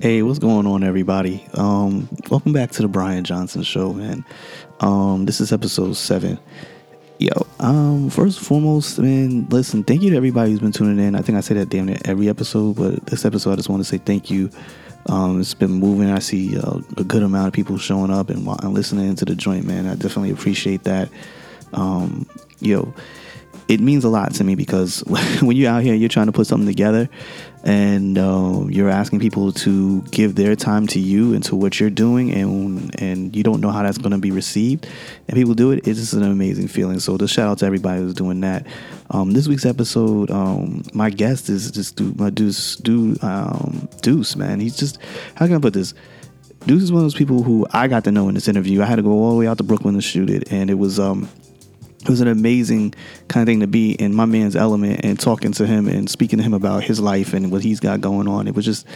Hey, what's going on, everybody? Um, welcome back to the Brian Johnson Show, man. Um, this is episode seven. Yo, um, first and foremost, man, listen, thank you to everybody who's been tuning in. I think I say that damn near every episode, but this episode, I just want to say thank you. Um, it's been moving. I see uh, a good amount of people showing up and, and listening to the joint, man. I definitely appreciate that. Um, yo, it means a lot to me because when you're out here, you're trying to put something together, and uh, you're asking people to give their time to you and to what you're doing, and and you don't know how that's going to be received, and people do it. It's just an amazing feeling. So just shout out to everybody who's doing that. Um, this week's episode, um, my guest is just do my Duce, dude, um, Duce, man. He's just how can I put this? Duce is one of those people who I got to know in this interview. I had to go all the way out to Brooklyn to shoot it, and it was um it was an amazing kind of thing to be in my man's element and talking to him and speaking to him about his life and what he's got going on. It was just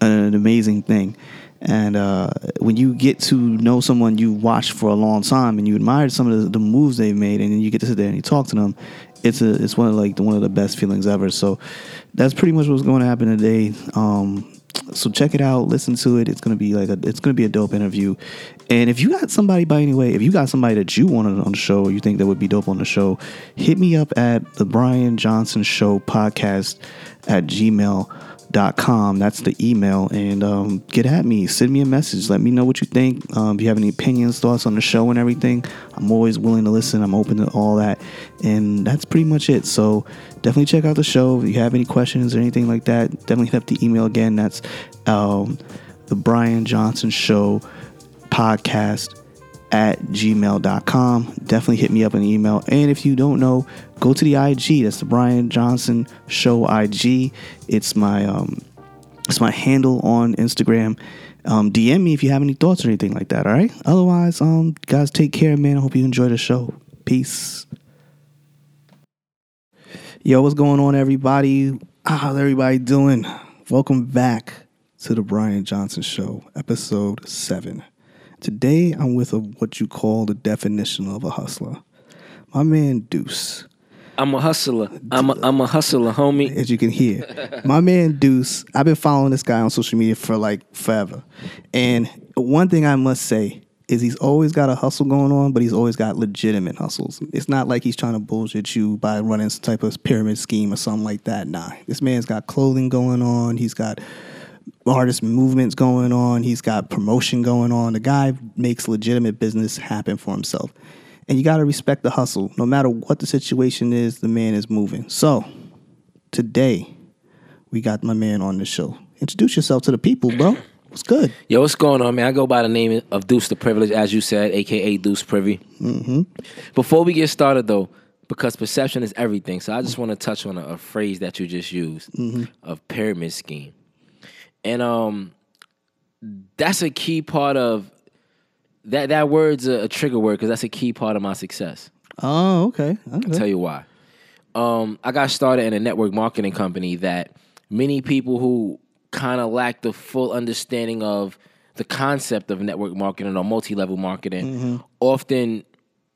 an amazing thing. And uh, when you get to know someone you watched for a long time and you admire some of the, the, moves they've made, and then you get to sit there and you talk to them, it's a it's one of like one of the best feelings ever. So that's pretty much what's going to happen today. Um, so check it out, listen to it. It's gonna be like a it's gonna be a dope interview. And if you got somebody by any way, if you got somebody that you wanted on the show you think that would be dope on the show, hit me up at the Brian Johnson Show podcast at gmail dot com. That's the email. And um, get at me. Send me a message. Let me know what you think. Um, if you have any opinions, thoughts on the show and everything, I'm always willing to listen. I'm open to all that. And that's pretty much it. So definitely check out the show. If you have any questions or anything like that, definitely hit up the email again. That's um, the Brian Johnson Show podcast at gmail.com. Definitely hit me up an email. And if you don't know, go to the IG. That's the Brian Johnson Show IG. It's my um, it's my handle on Instagram. Um, DM me if you have any thoughts or anything like that. All right. Otherwise, um, guys, take care, man. I hope you enjoy the show. Peace. Yo, what's going on, everybody? How's everybody doing? Welcome back to the Brian Johnson Show, episode seven. Today, I'm with a, what you call the definition of a hustler. My man Duce. I'm a hustler. I'm a, I'm a hustler, homie. As you can hear, my man Duce. I've been following this guy on social media for like forever, and one thing I must say is he's always got a hustle going on, but he's always got legitimate hustles. It's not like he's trying to bullshit you by running some type of pyramid scheme or something like that. Nah, this man's got clothing going on. He's got artist movements going on. He's got promotion going on. The guy makes legitimate business happen for himself. And you got to respect the hustle. No matter what the situation is, the man is moving. So, today, we got my man on the show. Introduce yourself to the people, bro. What's good? Yo, what's going on, man? I go by the name of Duce the Privilege, as you said, aka Duce Privy. Mm-hmm. Before we get started, though, because perception is everything, so I just want to touch on a, a, phrase that you just used mm-hmm. of pyramid scheme. And um that's a key part of that that word's a, a trigger word because that's a key part of my success. Oh, okay. okay. I'll tell you why. Um, I got started in a network marketing company that many people who kind of lack the full understanding of the concept of network marketing or multi-level marketing mm-hmm. often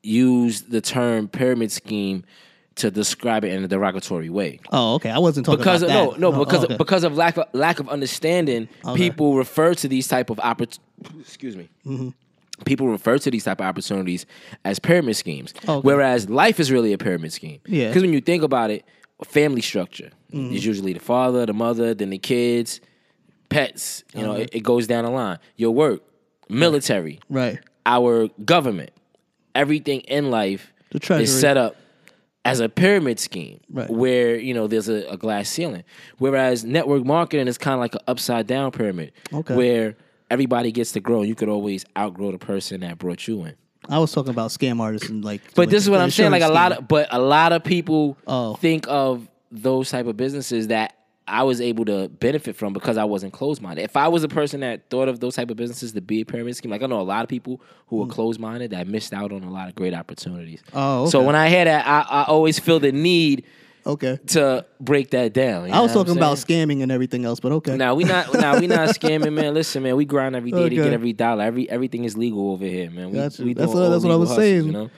use the term pyramid scheme to describe it in a derogatory way. Oh, okay. I wasn't talking because about of, no, no, because oh, okay. of, because of lack of lack of understanding, okay. people refer to these type of opportunities. Excuse me. Mm-hmm. People refer to these type of opportunities as pyramid schemes, okay. whereas life is really a pyramid scheme. Yeah. Because when you think about it, family structure mm-hmm. is usually the father, the mother, then the kids, pets. You know, it, it, goes down the line. Your work, military, right? Our government, everything in life is set up as a pyramid scheme right. where you know there's a, a, glass ceiling whereas network marketing is kind of like an upside down pyramid okay. where everybody gets to grow and you could always outgrow the person that brought you in I was talking about scam artists and like But this is what I'm saying like a lot of but a lot of people oh. think of those type of businesses that I was able to benefit from because I wasn't closed minded. If I was a person that thought of those type of businesses to be a pyramid scheme, like I know a lot of people who are mm. closed minded that missed out on a lot of great opportunities. Oh, okay. so when I hear that, I, I always feel the need. Okay. To break that down. I was talking about scamming and everything else, but okay. Now we not now we not scamming, man. Listen, man, we grind every day okay. to get every dollar. Every everything is legal over here, man. We, we that's what that's what I was hustles, saying. You know?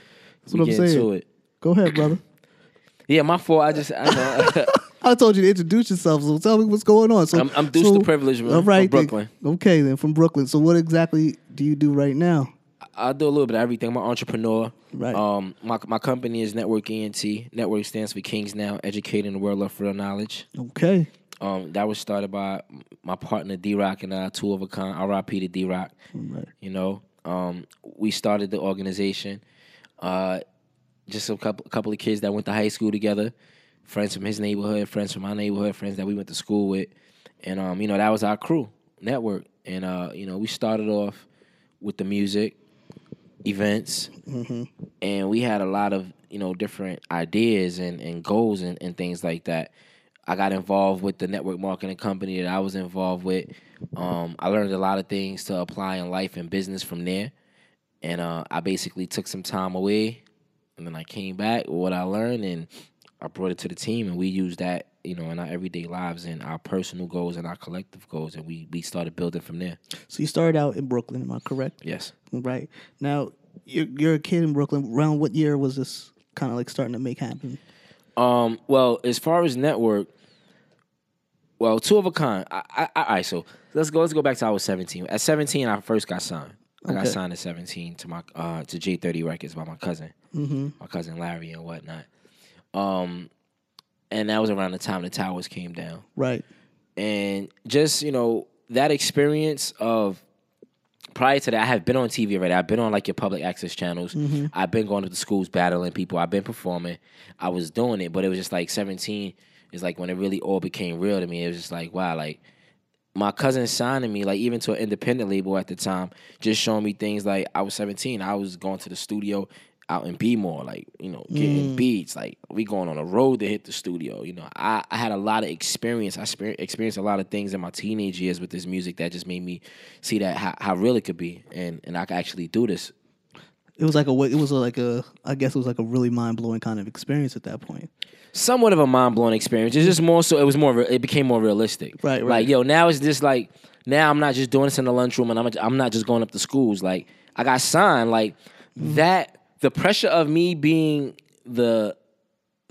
That's we what I'm saying. Go ahead, brother. yeah, my fault. I just I know I told you to introduce yourself, so tell me what's going on. So I'm- I'm Duce the Privilege, from- all right, from then. Okay, then from Brooklyn. So what exactly do you do right now? I do a little bit of everything. I'm an entrepreneur. Right. Um, my my company is Network ENT. Network stands for Kings Now, educating the world of real knowledge. Okay, Um, that was started by my partner D Rock and I, two of a kind. R.I.P. to D Rock. right. You know, um, we started the organization. Uh, just a couple couple of kids that went to high school together, friends from his neighborhood, friends from my neighborhood, friends that we went to school with, and um, you know that was our crew network. And uh, you know, we started off with the music, events, and we had a lot of you know different ideas and, and goals and, and things like that. I got involved with the network marketing company that I was involved with. Um, I learned a lot of things to apply in life and business from there, and uh, I basically took some time away, and then I came back with what I learned and I brought it to the team, and we used that you know in our everyday lives and our personal goals and our collective goals, and we we started building from there. So you started out in Brooklyn, am I correct? Yes. Right now, you're, you're a kid in Brooklyn. Around what year was this kind of like starting to make happen? Um, well, as far as network, well, two of a kind. I, I, I, all right, so let's go. Let's go back to I was seventeen. At seventeen, I first got signed. I got signed at seventeen to my uh to J Thirty Records by my cousin, Mm-hmm. my cousin Larry and whatnot. Um, and that was around the time the towers came down, Right. and just you know that experience of prior to that, I have been on TV already. I've been on like your public access channels. I've been going to the schools battling people. I've been performing. I was doing it, but it was just like 17 is like when it really all became real to me. It was just like, wow, like my cousin signing me, like even to an independent label at the time, just showing me things like I was 17. I was going to the studio out in B-more, like, you know, getting beats. Like we going on a road to hit the studio. You know, I, I had a lot of experience. I exper- experienced a lot of things in my teenage years with this music that just made me see that how, how real it could be and, and I could actually do this. It was like a. It was like a. I guess it was like a really mind blowing kind of experience at that point. somewhat of a mind blowing experience. It's just more so. It was more. It became more realistic. Right, right. Like yo, now it's just like now I'm not just doing this in the lunchroom, and I'm I'm not just going up to schools. Like I got signed. Like Mm-hmm. that. The pressure of me being the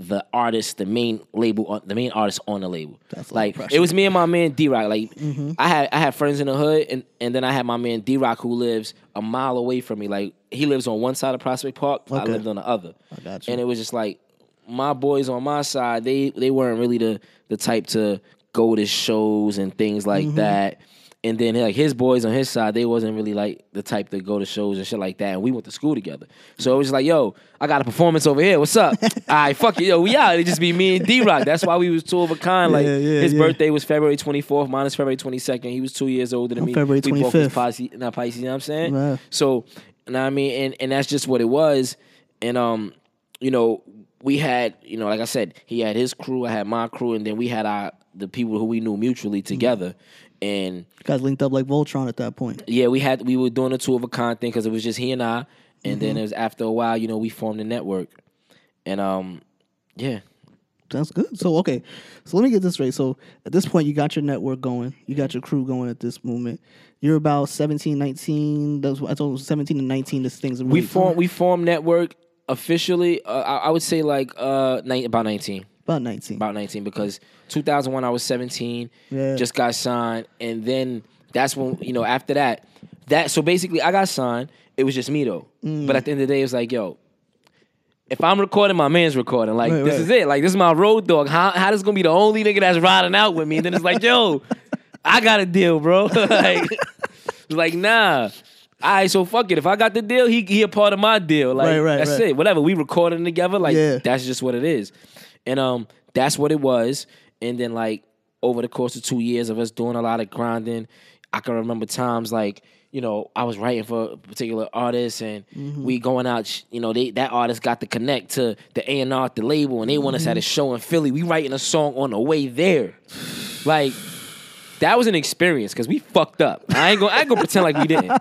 the artist, the main label, the main artist on the label. That's a lot of like. Mm-hmm. it was me and my man D Rock. Like I had I had friends in the hood, and and then I had my man D Rock who lives a mile away from me. Like he lives on one side of Prospect Park, I lived on the other. I got you. And it was just like my boys on my side, they they weren't really the the type to go to shows and things like Mm-hmm. that. And then like his boys on his side, they wasn't really like the type to go to shows and shit like that. And we went to school together. So it was like, yo, I got a performance over here. What's up? All right, fuck it, yo, we out. It just be me and D Rock. That's why we was two of a kind. Like Yeah, yeah, his yeah. birthday was February 24th, minus February 22nd. He was two years older than I'm me. February 25th. Pisces, not Pisces, you know what I'm saying? So, you know what I mean? And and that's just what it was. And um, you know, we had, you know, like I said, he had his crew, I had my crew, and then we had our the people who we knew mutually together. And You guys linked up like Voltron at that point. yeah, we had we were doing a two of a kind thing because it was just he and I. And then it was after a while, you know, we formed a network. And um, yeah. That's good. So okay, so let me get this straight. So at this point, you got your network going, you got your crew going at this moment. You're about 17, 19. Those I told you 17 and 19. This thing's really We formed we formed network officially. Uh, I, I would say like uh ni- about nineteen. About 19. about 19 because 2001 I was 17, Yeah. just got signed, and then that's when you know after that, that so basically I got signed. It was just me though, Mm. but at the end of the day, it was like yo. If I'm recording, my man's recording. Like Right, this right. is it. Like this is my road dog. How how this gonna be the only nigga that's riding out with me? And then it's like, yo, I got a deal, bro. like, it's like nah. All right, so fuck it. If I got the deal, he he a part of my deal. Like Right, right, that's it. Whatever. We recording together. Like Yeah. that's just what it is. And um, that's what it was. And then like over the course of two years of us doing a lot of grinding, I can remember times like you know I was writing for a particular artist and Mm-hmm. we going out. You know they that artist got to connect to the A and R, the label, and they want us Mm-hmm. at a show in Philly. We writing a song on the way there, like. That was an experience because we fucked up. I ain't gonna, I ain't gonna pretend like we didn't.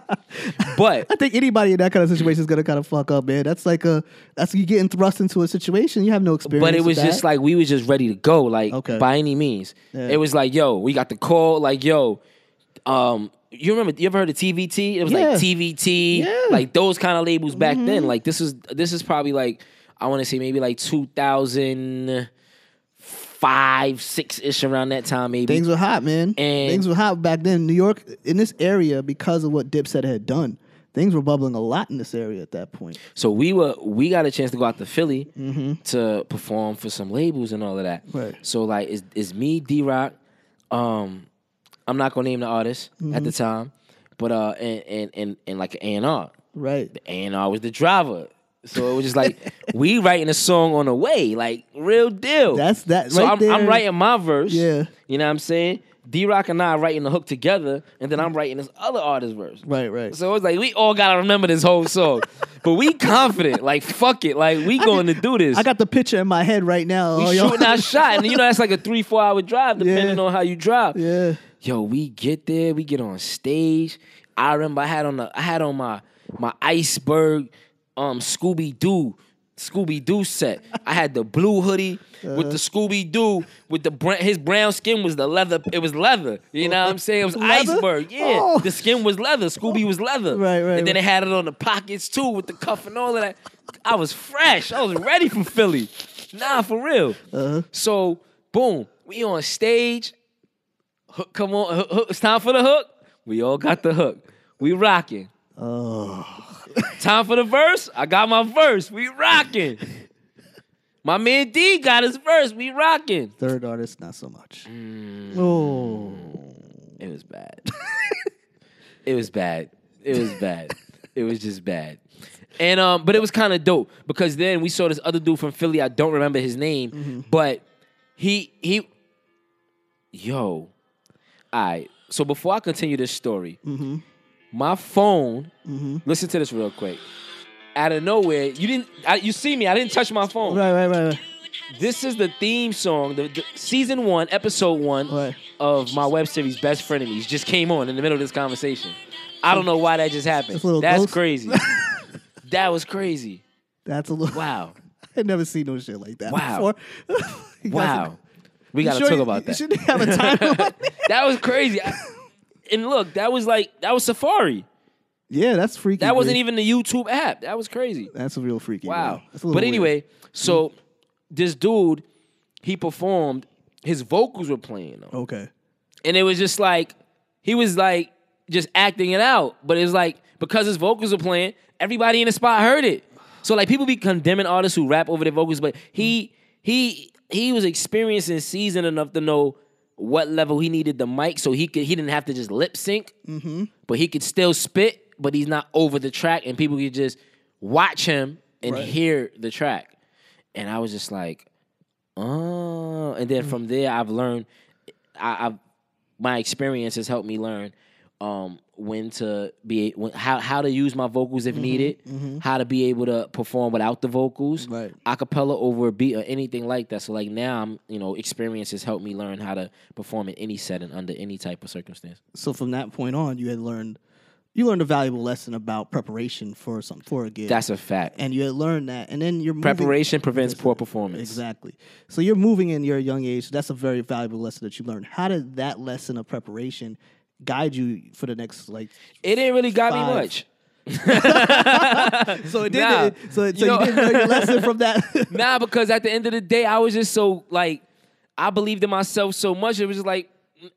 But I think anybody in that kind of situation is gonna kind of fuck up, man. That's like a that's you getting thrust into a situation you have no experience. But it was just like we was just ready to go, like Okay. by any means. Yeah. It was like, yo, we got the call, like, yo, um, you remember you ever heard of TVT? It was Yeah. like TVT, Yeah. like those kind of labels back Mm-hmm. then. Like this is this is probably like I want to say maybe like 2005 five, six ish around that time, maybe. Things were hot, man. And- Things were hot back then. New York, in this area, because of what Dipset had done, things were bubbling a lot in this area at that point. So we were we got a chance to go out to Philly to perform for some labels and all of that. Right. So like it's, it's me, D Rock, um, I'm not gonna name the artist at the time, but uh and and and, and like an A&R. Right. The A&R was the driver. So it was just like we writing a song on the way, like real deal. That's that So right I'm, there. I'm writing my verse. Yeah. You know what I'm saying? D Rock and I are writing the hook together, and then I'm writing this other artist's verse. Right, right. So it's like we all gotta remember this whole song, but we confident, like fuck it, like we going to do this. I got the picture in my head right now. we Oh, shooting our shot, and you know that's like a three four hour drive depending Yeah. on how you drive. Yeah. Yo, we get there, we get on stage. I remember I had on the I had on my my iceberg um Scooby Doo Scooby Doo set. I had the blue hoodie with Uh-huh. the Scooby Doo with the br- his brown skin was the leather. It was leather. You know what I'm saying? It was Leather? iceberg. Yeah, Oh. the skin was leather. Scooby was leather. Right, right, And then right. it had it on the pockets too with the cuff and all of that. I was fresh. I was ready for Philly. Nah, for real. Uh-huh. So boom, we on stage. Hook, come on, hook, hook. it's time for the hook. We all got the hook. We rocking. Oh. Time for the verse. I got my verse. We rocking. My man D got his verse. We rocking. Third artist, not so much. Mm. Oh. It was bad. it was bad. It was bad. It was just bad. And um, but it was kind of dope because then we saw this other dude from Philly. I don't remember his name, Mm-hmm. but he he, yo, all right. So before I continue this story, Mm-hmm. My phone. Mm-hmm. Listen to this real quick. Out of nowhere, you didn't. I, you see me? I didn't touch my phone. Right, right, right, right. This is the theme song, the, the season one, episode one Right. of my web series Best Frenemies. Just came on in the middle of this conversation. I don't know why that just happened. That's ghost. crazy. that was crazy. That's a little. Wow. I never seen no shit like that Wow. before. You Wow. We you gotta sure talk you- about you that. Shouldn't have a that? That was crazy. I- and look, that was like that was Safari. Yeah, that's freaky. That wasn't even the YouTube app. That was crazy. That's a real freaky. Wow. bro. That's a little But weird. anyway, mm. so this dude, he performed. His vocals were playing though. Okay. And it was just like he was like just acting it out. But it was like because his vocals were playing, everybody in the spot heard it. So like people be condemning artists who rap over their vocals, but he he he was experienced and seasoned enough to know what level he needed the mic, so he could he didn't have to just lip sync, but he could still spit, but he's not over the track, and people could just watch him and Right. hear the track. And I was just like, oh. And then from there, I've learned, I, I've my experience has helped me learn um, when to be when, how how to use my vocals if mm-hmm. needed, mm-hmm. how to be able to perform without the vocals, Right. acapella over a beat or anything like that. So like now I'm you know experience has helped me learn how to perform in any setting under any type of circumstance. So from that point on, you had learned, you learned a valuable lesson about preparation for some for a gig. That's a fact. and you had learned that, and then you're moving, Preparation prevents poor performance. Exactly. So you're moving in your young age. So That's a very valuable lesson that you learned. How did that lesson of preparation guide you for the next like? It didn't really got me much. So it did. Nah. so so You you, know- didn't learn your lesson from that. nah, because at the end of the day, I was just so like I believed in myself so much. It was just like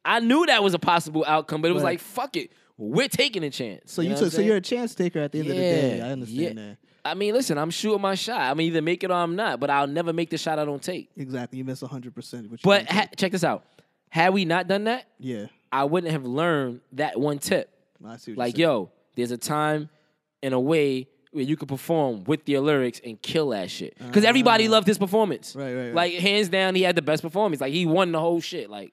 I knew that was a possible outcome, but it was Right. like fuck it, we're taking a chance. so you, you know took, so you're a chance taker at the end of the day. I understand yeah. that. I mean, listen, I'm shooting my shot. I'm either make it or I'm not, but I'll never make the shot I don't take. Exactly. You miss hundred percent. But ha- check this out. Had we not done that, yeah, I wouldn't have learned that one tip. I see. What Like, yo, there's a time and a way where you can perform with your lyrics and kill that shit. Because everybody loved his performance. Ah. Right, right, right. Like, hands down, he had the best performance. Like, he won the whole shit. Like,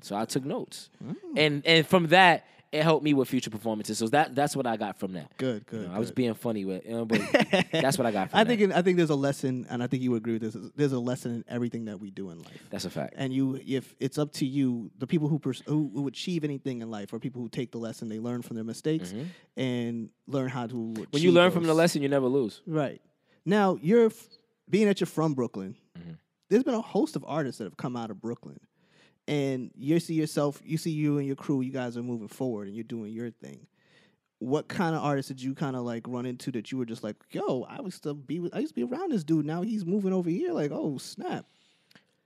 so I took notes. Mm. And and from that, it helped me with future performances. So that that's what I got from that. Good, You good, know, I was being funny with, you know, but that's what I got from I that. think in, I think there's a lesson, and I think you would agree with this. There's a lesson in everything that we do in life. that's a fact. and you if it's up to you the people who, pers- who who achieve anything in life are people who take the lesson they learn from their mistakes and learn how to Mm-hmm. When you learn from the lesson, you never lose. right now you're f- being that you're from brooklyn Mm-hmm. there's been a host of artists that have come out of brooklyn and you see yourself you see you and your crew you guys are moving forward and you're doing your thing what kind of artists did you kind of like run into that you were just like yo i used to be with, i used to be around this dude now he's moving over here like oh snap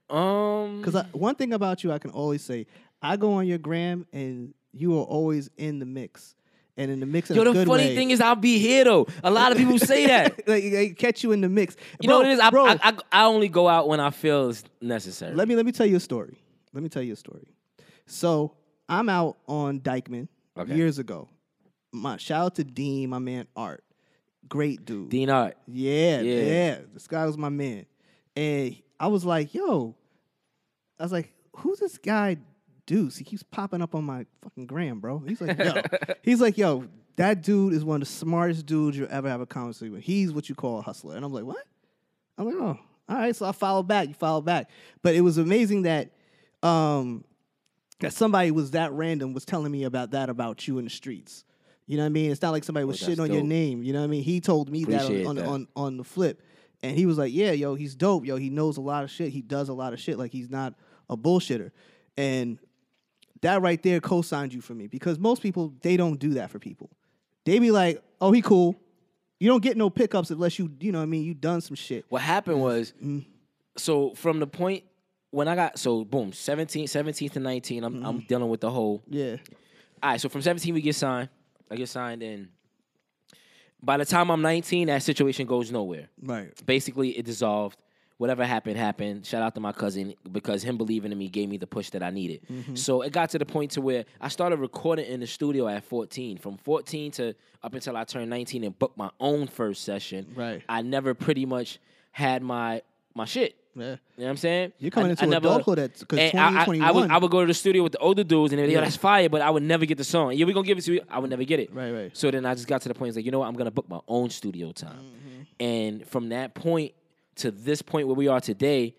Um, Because one thing about you, I can always say, I go on your gram and you are always in the mix, and in the mix in yo, the funny way. thing is, I'll be here though. A lot of people say that. like they catch you in the mix. You know what it is? I, bro, I, I, I only go out when I feel it's necessary. let me let me tell you a story. Let me tell you a story. So I'm out on Dyckman Okay. years ago. My shout out to Dean, my man Art, great dude. Dean Art. Yeah, Yeah. yeah, This guy was my man. And I was like, yo, I was like, who's this guy Duce? He keeps popping up on my fucking gram, bro. He's like, yo, he's like, yo, that dude is one of the smartest dudes you'll ever have a conversation with. He's what you call a hustler. And I'm like, what? I'm like, oh, all right. So I followed back. You followed back. But it was amazing that um that somebody was that random was telling me about that about you in the streets. You know what I mean? It's not like somebody was Oh, shitting on your name. You know what I mean? He told me that on, on, that. on on the flip. And he was like, Yeah, yo, he's dope. Yo, he knows a lot of shit. He does a lot of shit. Like he's not a bullshitter. And that right there co-signed you for me because most people they don't do that for people. They be like, "Oh, he cool." You don't get no pickups unless you, you know, what I mean, you done some shit. What happened was, Mm. so from the point when I got, so boom, 17, 17 to 19, I'm, Mm-hmm. I'm dealing with the whole. Yeah, All right, so from 17, we get signed. I get signed, and by the time I'm 19, that situation goes nowhere. right. Basically, it dissolved. Whatever happened, happened. Shout out to my cousin because him believing in me gave me the push that I needed. Mm-hmm. So it got to the point to where I started recording in the studio at 14. From 14 to up until I turned 19 and booked my own first session. Right. I never pretty much had my my shit. Yeah. You know what I'm saying? You're coming I- into I never- adulthood at- 'cause 20, I, I- I, would, I would go to the studio with the older dudes and they'd be like, Yeah. that's fire, but I would never get the song. Yeah, we're gonna give it to you. I would never get it. Right, right. So then I just got to the point, it's like, you know what, I'm gonna book my own studio time. Mm-hmm. And from that point to this point where we are today,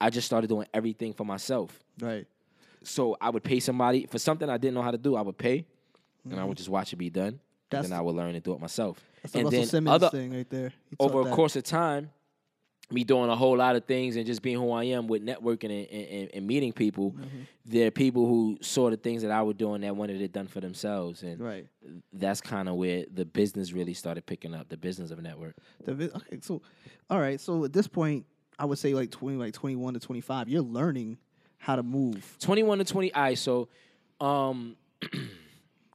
I just started doing everything for myself. Right. So I would pay somebody for something I didn't know how to do, I would pay, and I would just watch it be done. Mm-hmm. That's- and then I would learn and do it myself. That's the and Russell then Simmons other, thing right there. He over a that. course of time, me doing a whole lot of things and just being who I am with networking and, and, and meeting people, Mm-hmm. there are people who saw the things that I was doing that wanted it done for themselves. And Right. that's kind of where the business really started picking up, the business of network. The okay, so all right, so at this point, I would say like twenty, like twenty one to twenty five. You're learning how to move 21 to 20, I so um,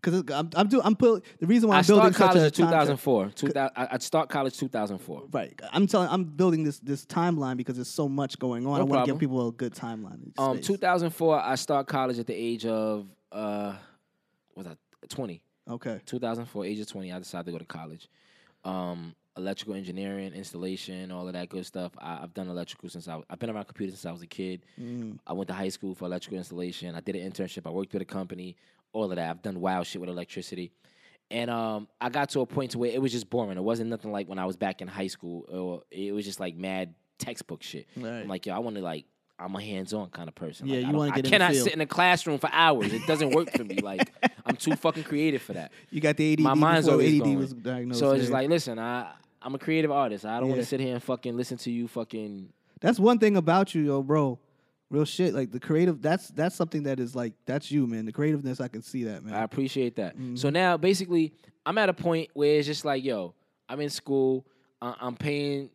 because I'm, I'm doing. I'm put the reason why I I'm building started college in time- 2004. 2000, I, I'd start college 2004. Right. I'm telling. I'm building this this timeline because there's so much going on. I want to give people a good timeline. Um, 2004, I start college at the age of, uh, was that, 20. Okay. 2004, age of 20, I decided to go to college. Um, electrical engineering, installation, all of that good stuff. I, I've done electrical since I, I've been around computers since I was a kid. I went to high school for electrical installation. I did an internship. I worked with a company. All of that. I've done wild shit with electricity. And um, I got to a point to where it was just boring. It wasn't nothing like when I was back in high school. Or it was just like mad textbook shit. Right. I'm like, yo, I want to like. I'm a hands-on kind of person. Yeah, Like, you wanna I get in the cannot sit in a classroom for hours. It doesn't work for me. Like I'm too fucking creative for that You got the ADD. my mind's always ADD going. was diagnosed. so it's just like, listen, I I'm a creative artist. I don't want to sit here and fucking listen to you fucking. that's one thing about you, yo, bro. Real shit. Like the creative. That's that's something that is like that's you, man. The creativeness. I can see that, man. I appreciate that. Mm-hmm. So now, basically, I'm at a point where it's just like, yo, I'm in school. I- I'm paying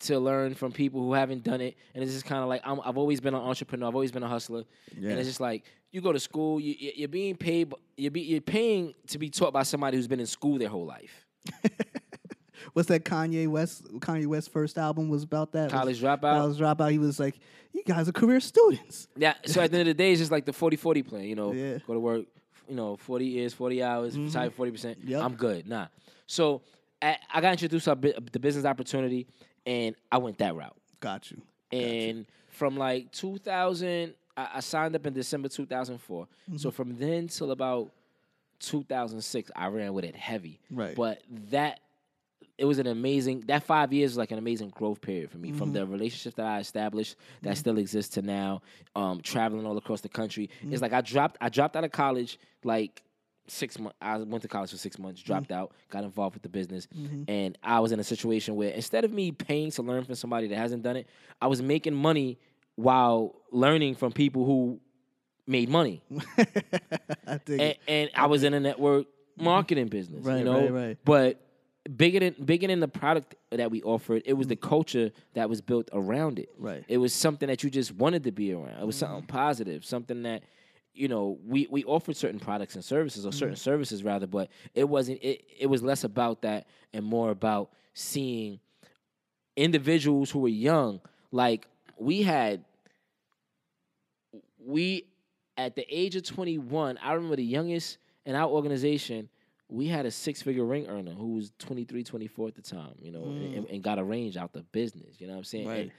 to learn from people who haven't done it, and it's just kind of like I'm, I've always been an entrepreneur. I've always been a hustler, Yeah. and it's just like you go to school, you, you- you're being paid, you're, be, you're paying to be taught by somebody who's been in school their whole life. What's that Kanye West? Kanye West first album was about that. College Was- Dropout? College dropout. He was like, "You guys are career students." Yeah. So at the end of the day, it's just like the 40-40 plan. You know, Yeah. go to work. You know, forty years, forty hours, retire forty percent. Yep. I'm good. Nah. So I, I got introduced to the business opportunity, and I went that route. Got you. And from like 2000, I, I signed up in December 2004. Mm-hmm. So from then till about 2006, I ran with it heavy. Right. But that it was an amazing that five years was like an amazing growth period for me Mm-hmm. from the relationship that I established that still exists to now um, traveling all across the country. Mm-hmm. It's like I dropped I dropped out of college like six months. I went to college for six months, dropped Mm-hmm. out, got involved with the business, and I was in a situation where instead of me paying to learn from somebody that hasn't done it, I was making money while learning from people who made money I and, and I was in a network marketing business, Right, you know. right, right. But bigger than bigger than the product that we offered. It was the mm-hmm. culture that was built around it. Right. It was something that you just wanted to be around. It was mm-hmm. something positive, something that you know we we offered certain products and services or certain mm-hmm. services rather, but it wasn't. It it was less about that and more about seeing individuals who were young. Like we had, we at the age of 21, I remember the youngest in our organization, we had a six figure ring earner who was 23, 24 at the time, you know, and, and got a range out the business. You know what I'm saying? Right. And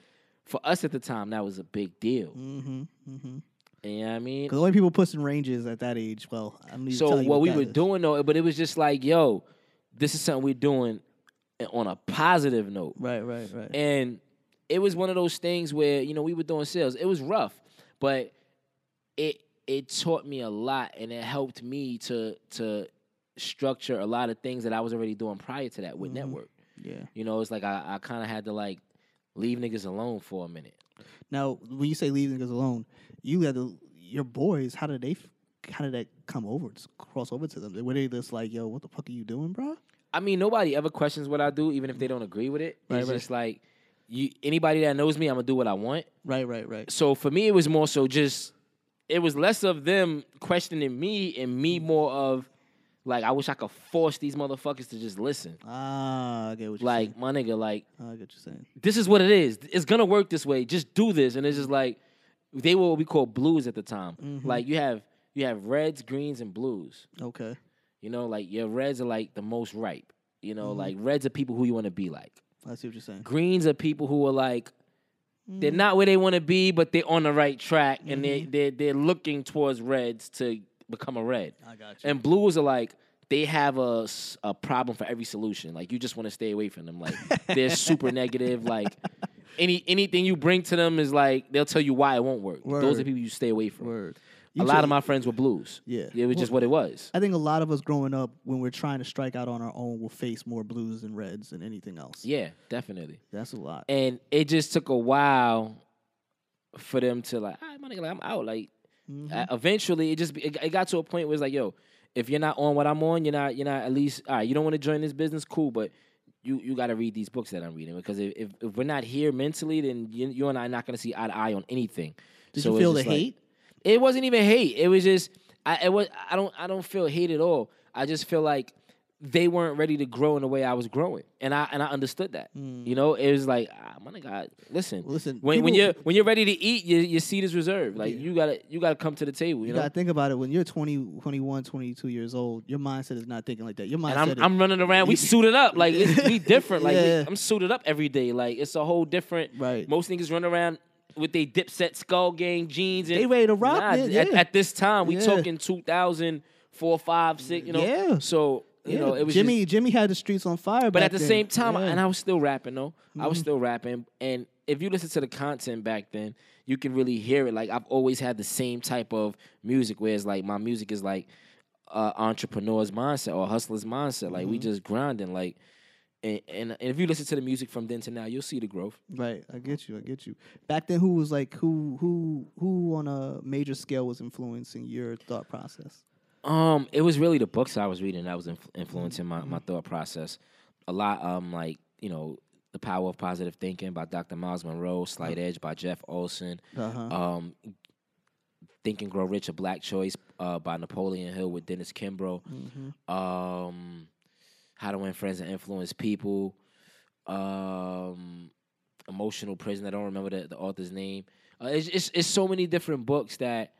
for us at the time, that was a big deal. Mm-hmm. Mm-hmm. You know I mean? Because only people pushing ranges at that age. Well, I don't need to So tell you what we were is. doing though, but it was just like, yo, this is something we're doing on a positive note. Right, right, right. And it was one of those things where, you know, we were doing sales. It was rough, but it it taught me a lot and it helped me to to structure a lot of things that I was already doing prior to that with Mm-hmm. network. yeah. You know, it's like I, I kind of had to like leave niggas alone for a minute. Now, when you say leave niggas alone, you had to, your boys. How did they? How did that come over? Cross over to them? Were they just like, "Yo, what the fuck are you doing, bro?" I mean, nobody ever questions what I do, even if they don't agree with it. Right, it's right. just like you anybody that knows me, I'm gonna do what I want. Right, right, right. So for me, it was more so just it was less of them questioning me and me more of like I wish I could force these motherfuckers to just listen. Ah, I get what you're Like my nigga, like. I get what you're saying. this is what it is. It's gonna work this way. Just do this, and it's just like they were what we call blues at the time. Mm-hmm. Like you have you have reds, greens, and blues. Okay. You know, like your reds are like the most ripe. You Mm-hmm. know, like reds are people who you want to be like. I see what you're saying. Greens are people who are like they're Mm-hmm. not where they want to be, but they're on the right track, and they they they're looking towards reds to become a red. I got you. And blues are like they have a, a problem for every solution. Like you just want to stay away from them. Like they're super negative. Like any anything you bring to them is like they'll tell you why it won't work. Those are people you stay away from. Word. A lot of my friends were blues. Yeah. it was just what it was. I think a lot of us growing up, when we're trying to strike out on our own, will face more blues and reds than anything else. Yeah, definitely. That's a lot. and it just took a while for them to like, all right, my nigga, like, I'm out. Like, Mm-hmm. uh, eventually, it just it, it got to a point where it's like, yo, if you're not on what I'm on, you're not you're not at least all right. You don't want to join this business, cool, but you you got to read these books that I'm reading because if, if if we're not here mentally, then you, you and I are not going to see eye to eye on anything. Did So you feel the like- hate? It wasn't even hate. It was just I it was I don't I don't feel hate at all. I just feel like they weren't ready to grow in the way I was growing, and I and I understood that. You know, it was like, ah, my nigga, listen, Listen, When, when you're when you're ready to eat, your, your seat is reserved. Like you gotta you gotta come to the table. You, You know, gotta think about it. When you're 20, 21, 22 years old, your mindset is not thinking like that. Your mindset and I'm is, I'm running around. We suited up like it's, we different. Like we- Yeah. I'm suited up every day. Like it's a whole different. Right. Most niggas run around with they dipset skull gang jeans. And, They ready to rock, Nah, at, yeah. at this time, we Yeah. talking 2004, five, six. You know. Yeah. So you yeah, know it was Jimmy. just- Jimmy had the streets on fire. but at the then. same time, Yeah. Mm-hmm. and I was still rapping though. I was still rapping, and if you listen to the content back then, you can really hear it. Like I've always had the same type of music, where it's like my music is like uh, entrepreneur's mindset or hustler's mindset. Like Mm-hmm. we just grinding. Like, and, and and if you listen to the music from then to now, you'll see the growth. Right, I get you. I get you. Back then, who was like who who who on a major scale was influencing your thought process? Um, it was really the books I was reading that was influ- influencing my, my thought process. A lot, um, like you know, the power of positive thinking by Dr. Myles Munroe, Slight Edge by Jeff Olson, Uh-huh. um, Think and Grow Rich: A Black Choice uh, by Napoleon Hill with Dennis Kimbro, Mm-hmm. um, How to Win Friends and Influence People, um, Emotional Prison. I don't remember the, the author's name. Uh, it's, it's it's so many different books that.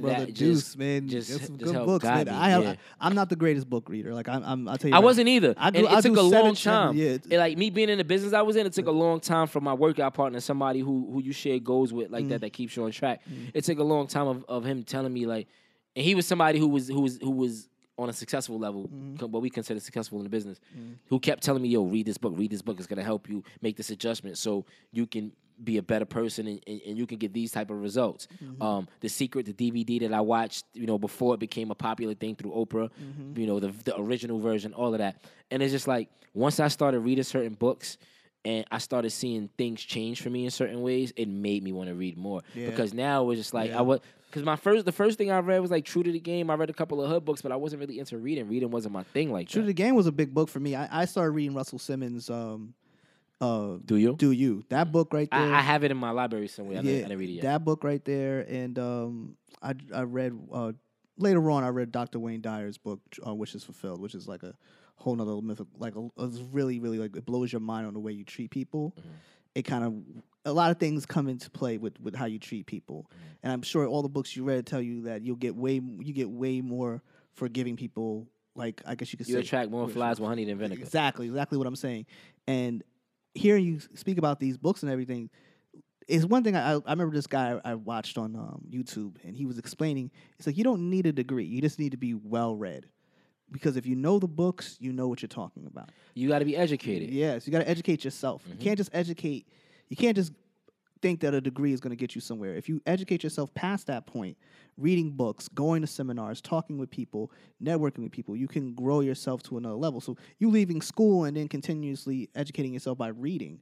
Brother that Juice, just- man, just, That's some just good books, man. me, I have, yeah. I'm not the greatest book reader. Like I'm, I'm I'll tell you. I right. wasn't either. I do- and I it took do a long time. yeah, It, like me being in the business I was in, it took a long time for my workout partner, somebody who who you share goals with like Mm. that, that keeps you on track. It took a long time of, of him telling me like, and he was somebody who was who was who was on a successful level, Mm-hmm. what we consider successful in the business, who kept telling me, "Yo, read this book. Read this book. It's gonna help you make this adjustment so you can." Be a better person and, and, and you can get these type of results. Mm-hmm. Um, the Secret, the DVD that I watched, you know, before it became a popular thing through Oprah, Mm-hmm. you know, the the original version, all of that. And it's just like once I started reading certain books and I started seeing things change for me in certain ways, it made me want to read more. Yeah. Because now it was just like Yeah. I was Because my first, the first thing I read was like True to the Game. I read a couple of hood books, but I wasn't really into reading. Reading wasn't my thing like True to the Game was a big book for me. I, I started reading Russell Simmons. Um, uh, Do you? Do you that book right there? I, I have it in my library somewhere. I, yeah, didn't, I didn't read it yet. that book right there, and um, I I read uh, later on. I read Dr. Wayne Dyer's book, uh, "Wishes Fulfilled," which is like a whole nother myth. Like a, it's really, really like it blows your mind on the way you treat people. Mm-hmm. It kind of a lot of things come into play with with how you treat people, Mm-hmm. and I'm sure all the books you read tell you that you'll get way you get way more forgiving people. Like I guess you could you say attract more flies with honey than vinegar. Exactly, exactly what I'm saying. And hearing you speak about these books and everything is one thing. I, I remember this guy I watched on um, YouTube, and he was explaining. It's like you don't need a degree; you just need to be well read. Because if you know the books, you know what you're talking about. You got to be educated. Yes, you got to educate yourself. You can't just educate. You can't just think that a degree is going to get you somewhere. If you educate yourself past that point, reading books, going to seminars, talking with people, networking with people, you can grow yourself to another level. So you leaving school and then continuously educating yourself by reading,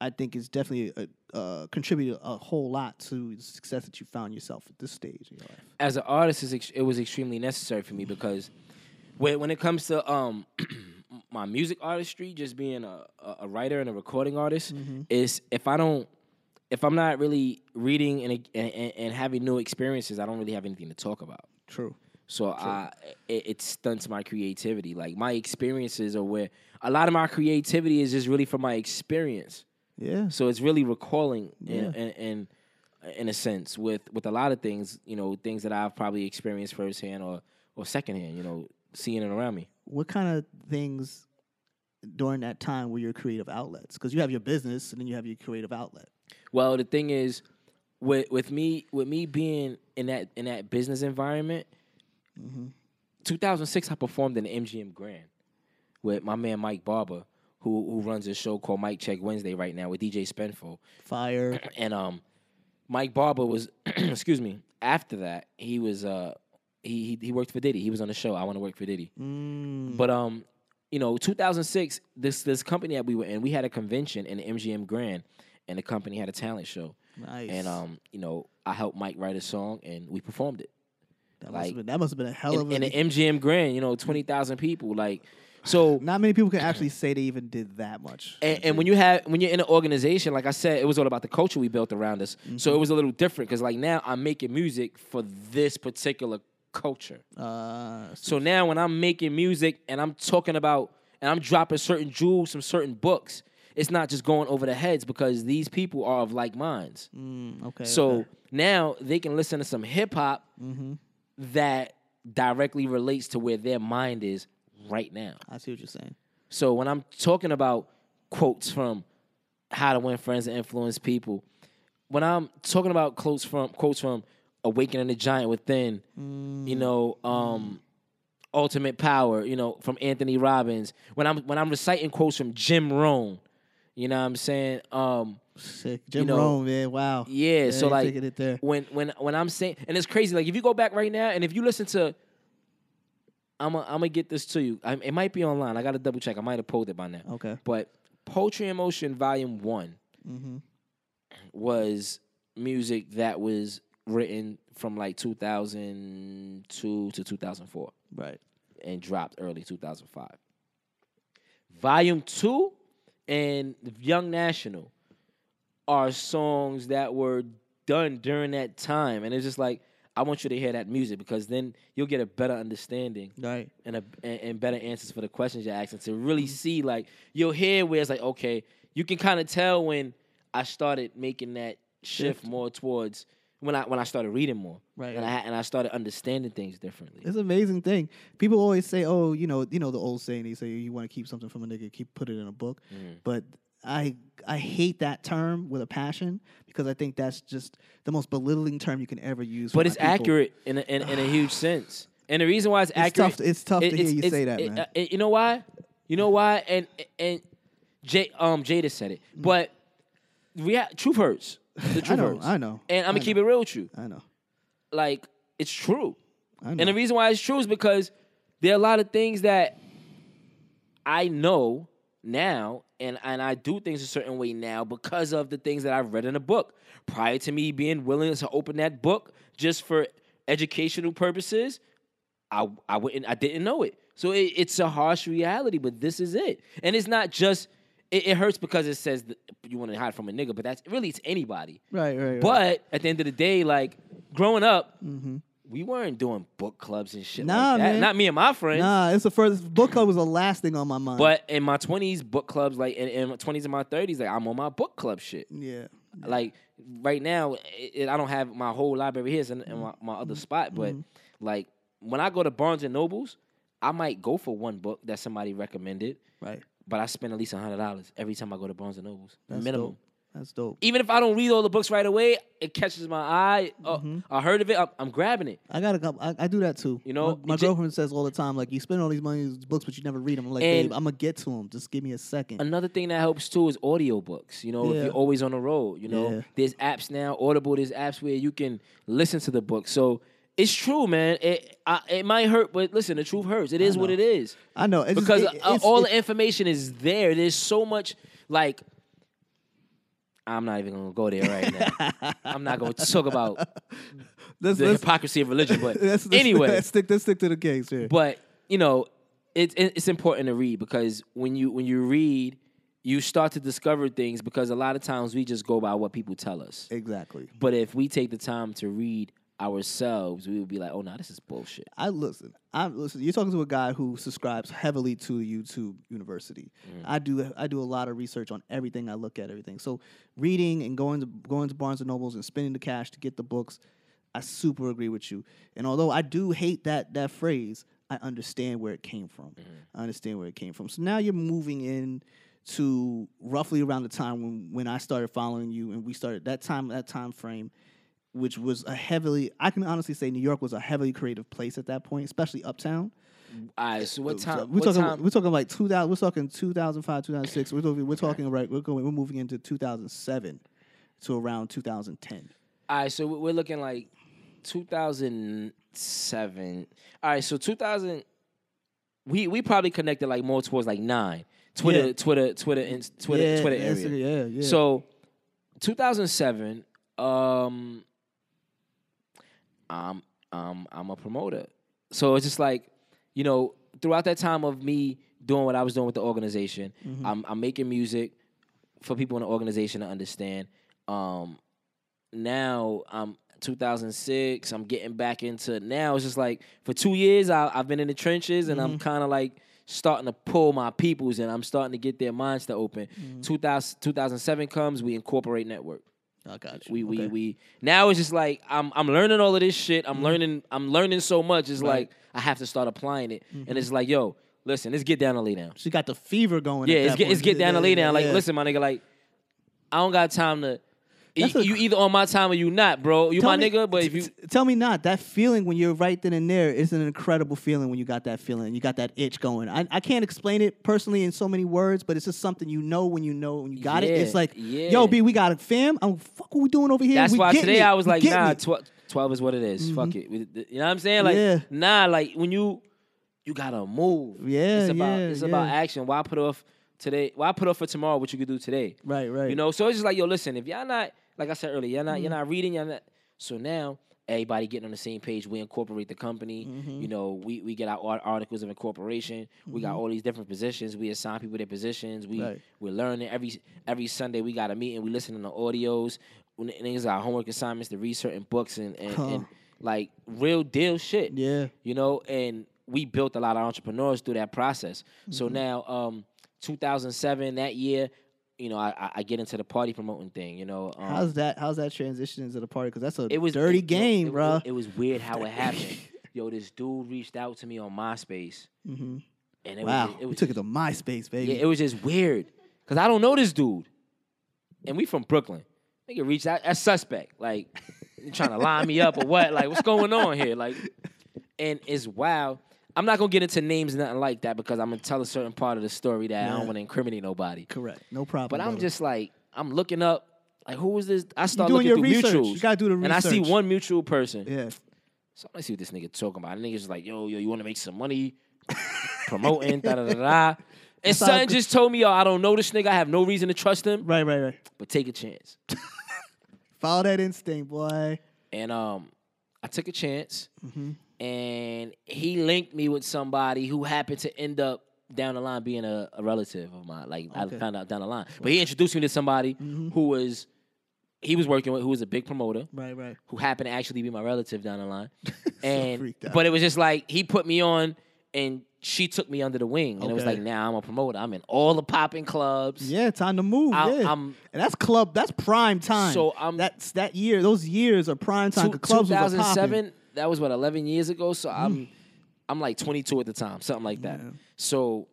I think is definitely a, uh, contributed a whole lot to the success that you found yourself at this stage in your life. as an artist, ex- it was extremely necessary for me because when when it comes to um my music artistry, just being a, a a writer and a recording artist, is if I don't if I'm not really reading and, and and having new experiences, I don't really have anything to talk about. True. So I it, it stunts my creativity. Like my experiences are where a lot of my creativity is just really from my experience. Yeah. So it's really recalling in, Yeah. in, in in a sense with with a lot of things, you know, things that I've probably experienced firsthand or or secondhand, you know, seeing it around me. what kind of things during that time were your creative outlets? Because you have your business and then you have your creative outlet. Well, the thing is, with with me with me being in that in that business environment, 2006 I performed in the MGM Grand with my man Mike Barber, who who runs a show called Mike Check Wednesday right now with DJ Spenfo. Fire. and um, Mike Barber was, excuse me. After that, he was uh, he, he he worked for Diddy. He was on the show. I want to work for Diddy. But um, you know, 2006, this this company that we were in, we had a convention in the MGM Grand, and the company had a talent show. Nice. And um, you know, I helped Mike write a song, and we performed it that, must like, have been, that must have been a hell of in, a. in the MGM Grand. You know, twenty thousand people. Like, so not many people can actually say they even did that much. And, and when you have when you're in an organization, like I said, it was all about the culture we built around us. So it was a little different because like now I'm making music for this particular culture. uh, So now when I'm making music and I'm talking about and I'm dropping certain jewels from certain books, it's not just going over the heads because these people are of like minds. mm, okay. So okay. now they can listen to some hip hop that directly relates to where their mind is right now. I see what you're saying. So when I'm talking about quotes from How to Win Friends and Influence People, when I'm talking about quotes from quotes from Awakening the Giant Within, you know, um, Ultimate Power, you know, from Anthony Robbins, when I'm when I'm reciting quotes from Jim Rohn, you know what I'm saying? Um, Sick. Jim know, Rohn, man. Wow. yeah, so like it there. when when when I'm saying and it's crazy, like if you go back right now and if you listen to I'm i I'm gonna get this to you. I, it might be online. I gotta double check. I might have pulled it by now. Okay. But Poetry in Motion Volume One Mm-hmm. was music that was written from like 2002 to 2004 Right. and dropped early 2005. Volume two and Young National are songs that were done during that time, and it's just like I want you to hear that music because then you'll get a better understanding Right. and a and, and better answers for the questions you're asking to really mm-hmm. see like you'll hear where it's like okay you can kind of tell when I started making that shift, Shift. more towards when I when I started reading more Right. and I and I started understanding things differently. It's an amazing thing. People always say, "Oh, you know, you know the old saying. They say you want to keep something from a nigga, keep put it in a book." Mm. But I I hate that term with a passion because I think that's just the most belittling term you can ever use. but it's people. accurate in a, in, in a huge sense. And the reason why it's, accurate, tough- it's tough to hear you say that, it- man. uh, you know why? You know why? And and Jay, um, Jada said it, but rea- truth hurts. The truth Mm. know. I know, and I'm I gonna keep it real with you. I know. Like it's true. I know. And the reason why it's true is because there are a lot of things that I know now, and and I do things a certain way now because of the things that I've read in a book. Prior to me being willing to open that book just for educational purposes, I I wouldn't I didn't know it. So it, it's a harsh reality, but this is it, and it's not just. It, it hurts because it says that you want to hide from a nigga, but that's really it's anybody. Right, right, right. But at the end of the day, like growing up, we weren't doing book clubs and shit Mm-hmm. Nah, like that. man. Not me and my friends. Nah, it's the first book club was the last thing on my mind. But in my twenties, book clubs, like in, in my twenties and my thirties, like I'm on my book club shit. yeah, Like right now, it, it- I don't have my whole library here, in, in my, my other spot. But like when I go to Barnes and Nobles, I might go for one book that somebody recommended, right. But I spend at least hundred dollars every time I go to Barnes and Nobles, That's minimum. dope. That's dope. Even if I don't read all the books right away, it catches my eye. Uh, Mm-hmm. I heard of it, I'm, I'm grabbing it. I got a couple. I, I do that too. You know, my, my girlfriend says all the time, like you spend all these money on these books, but you never read them. I'm like, babe, I'm gonna get to them. Just give me a second. Another thing that helps too is audiobooks. You know, if you're always on the road, you know, Yeah. there's apps now, Audible, there's apps where you can listen to the book. So it's true, man. It I, it might hurt, but listen, the truth hurts. It is what it is. I know it's Because it- uh, it's- all the information is there. There's so much like I'm not even gonna go there right now. I'm not gonna talk about let's, the let's, hypocrisy of religion, but let's, anyway, let's stick. Let's stick to the case here. but you know, it's it's important to read because when you when you read, you start to discover things because a lot of times we just go by what people tell us. exactly. But if we take the time to read ourselves, we would be like, oh no, this is bullshit. I listen. I'm listen. You're talking to a guy who subscribes heavily to YouTube University. Mm. I do. I do a lot of research on everything. I look at everything. So reading and going to going to Barnes and Nobles and spending the cash to get the books. I super agree with you. And although I do hate that that phrase, I understand where it came from. Mm-hmm. I understand where it came from. So now you're moving in to roughly around the time when when I started following you and we started that time that time frame which was a heavily I can honestly say New York was a heavily creative place at that point, especially uptown. All right, so what So time? we're what talking time? we're talking like 2000 we're talking 2005 2006 we're talking we're talking right we're going we're moving into 2007 to around 2010 All right, so we're looking like 2007. All right, so 2000. We we probably connected like more towards like nine. Twitter, Yeah. Twitter, Twitter, Twitter, yeah, Twitter area. yeah yeah So, 2007. Um, I'm um I'm a promoter, so it's just like, you know, throughout that time of me doing what I was doing with the organization, Mm-hmm. I'm I'm making music for people in the organization to understand. Um, now I'm 2006. I'm getting back into now. It's just like for two years I, I've been in the trenches and Mm-hmm. I'm kind of like starting to pull my peoples and I'm starting to get their minds to open. Mm-hmm. 2000, 2007 comes, we incorporate network. I got you We we Okay. Mm-hmm. we now it's just like I'm I'm learning all of this shit. I'm learning I'm learning so much. It's Right. like I have to start applying it. And it's like, yo, listen, let's get down and lay down. she got the fever going Yeah, it's get, it's get down and lay down. Like, Yeah. listen, my nigga, like, I don't got time to. That's you, a- you either on my time or you not, bro. You my me- nigga, but if you tell me not that feeling when you're right then and there is an incredible feeling when you got that feeling you got that itch going I, I can't explain it personally in so many words but it's just something you know when you know when you got it it's like yeah. yo B we got it fam I'm fuck what we doing over here That's We why today it. I was like, nah. Mm-hmm. tw- 12 is what it is. Fuck it. You know what I'm saying? Like, Yeah. nah, like when you you gotta move. Yeah, it's about yeah, it's about action. Why put off today? Why put off for tomorrow what you could do today? right right You know, so it's just like, yo, listen, if y'all not, like I said earlier, y'all not, Mm-hmm. you're not reading, y'all not. So now everybody getting on the same page. We incorporate the company. Mm-hmm. You know, we we get our articles of incorporation. We got all these different positions. We assign people their positions. We Right. we're learning every every Sunday. We got a meeting. We listening to the audios. Niggas our homework assignments to read certain books and and, and like real deal shit yeah you know, and we built a lot of entrepreneurs through that process. Mm-hmm. So now, um, 2007, that year, you know, I, I- get into the party promoting thing. You know, um, how's that how's that transition into the party because that's a it was dirty it- game it, bro It, it was weird how it happened. Yo, this dude reached out to me on MySpace, Mhm. and it wow was it we was took it to MySpace baby yeah, it was just weird because I don't know this dude, and we from Brooklyn. Nigga reached out, that's suspect. Like, you trying to line me up or what? Like, what's going on here? Like, and it's wild. I'm not gonna get into names, and nothing like that, because I'm gonna tell a certain part of the story that I don't want to incriminate nobody. correct no problem But I'm brother. just like, I'm looking up, like, who is this? I start doing looking your through research. mutuals, You gotta do the research. and I see one mutual person. yeah So let's see what this nigga talking about. The nigga's like, yo, yo, you want to make some money promoting, da da da da. And son just told me, yo, I don't know this nigga. I have no reason to trust him, Right, right, right. but take a chance. Follow that instinct, boy. And um, I took a chance, Mm-hmm. And he linked me with somebody who happened to end up down the line being a, a relative of mine. Like Okay. Mm-hmm. I found out down the line, but he introduced me to somebody who was he was working with, who was a big promoter. Right, right. who happened to actually be my relative down the line. and out. but it was just like he put me on and she took me under the wing. And it was like now I'm a promoter. I'm in all the popping clubs. Yeah, time to move. I- yeah, I'm- and that's club. That's prime time. So I'm- that's that year. Those years are prime time. Two- clubs was a poppin'. 2007, that was what 11 years ago. So I'm I'm like 22 at the time, something like that. Yeah. So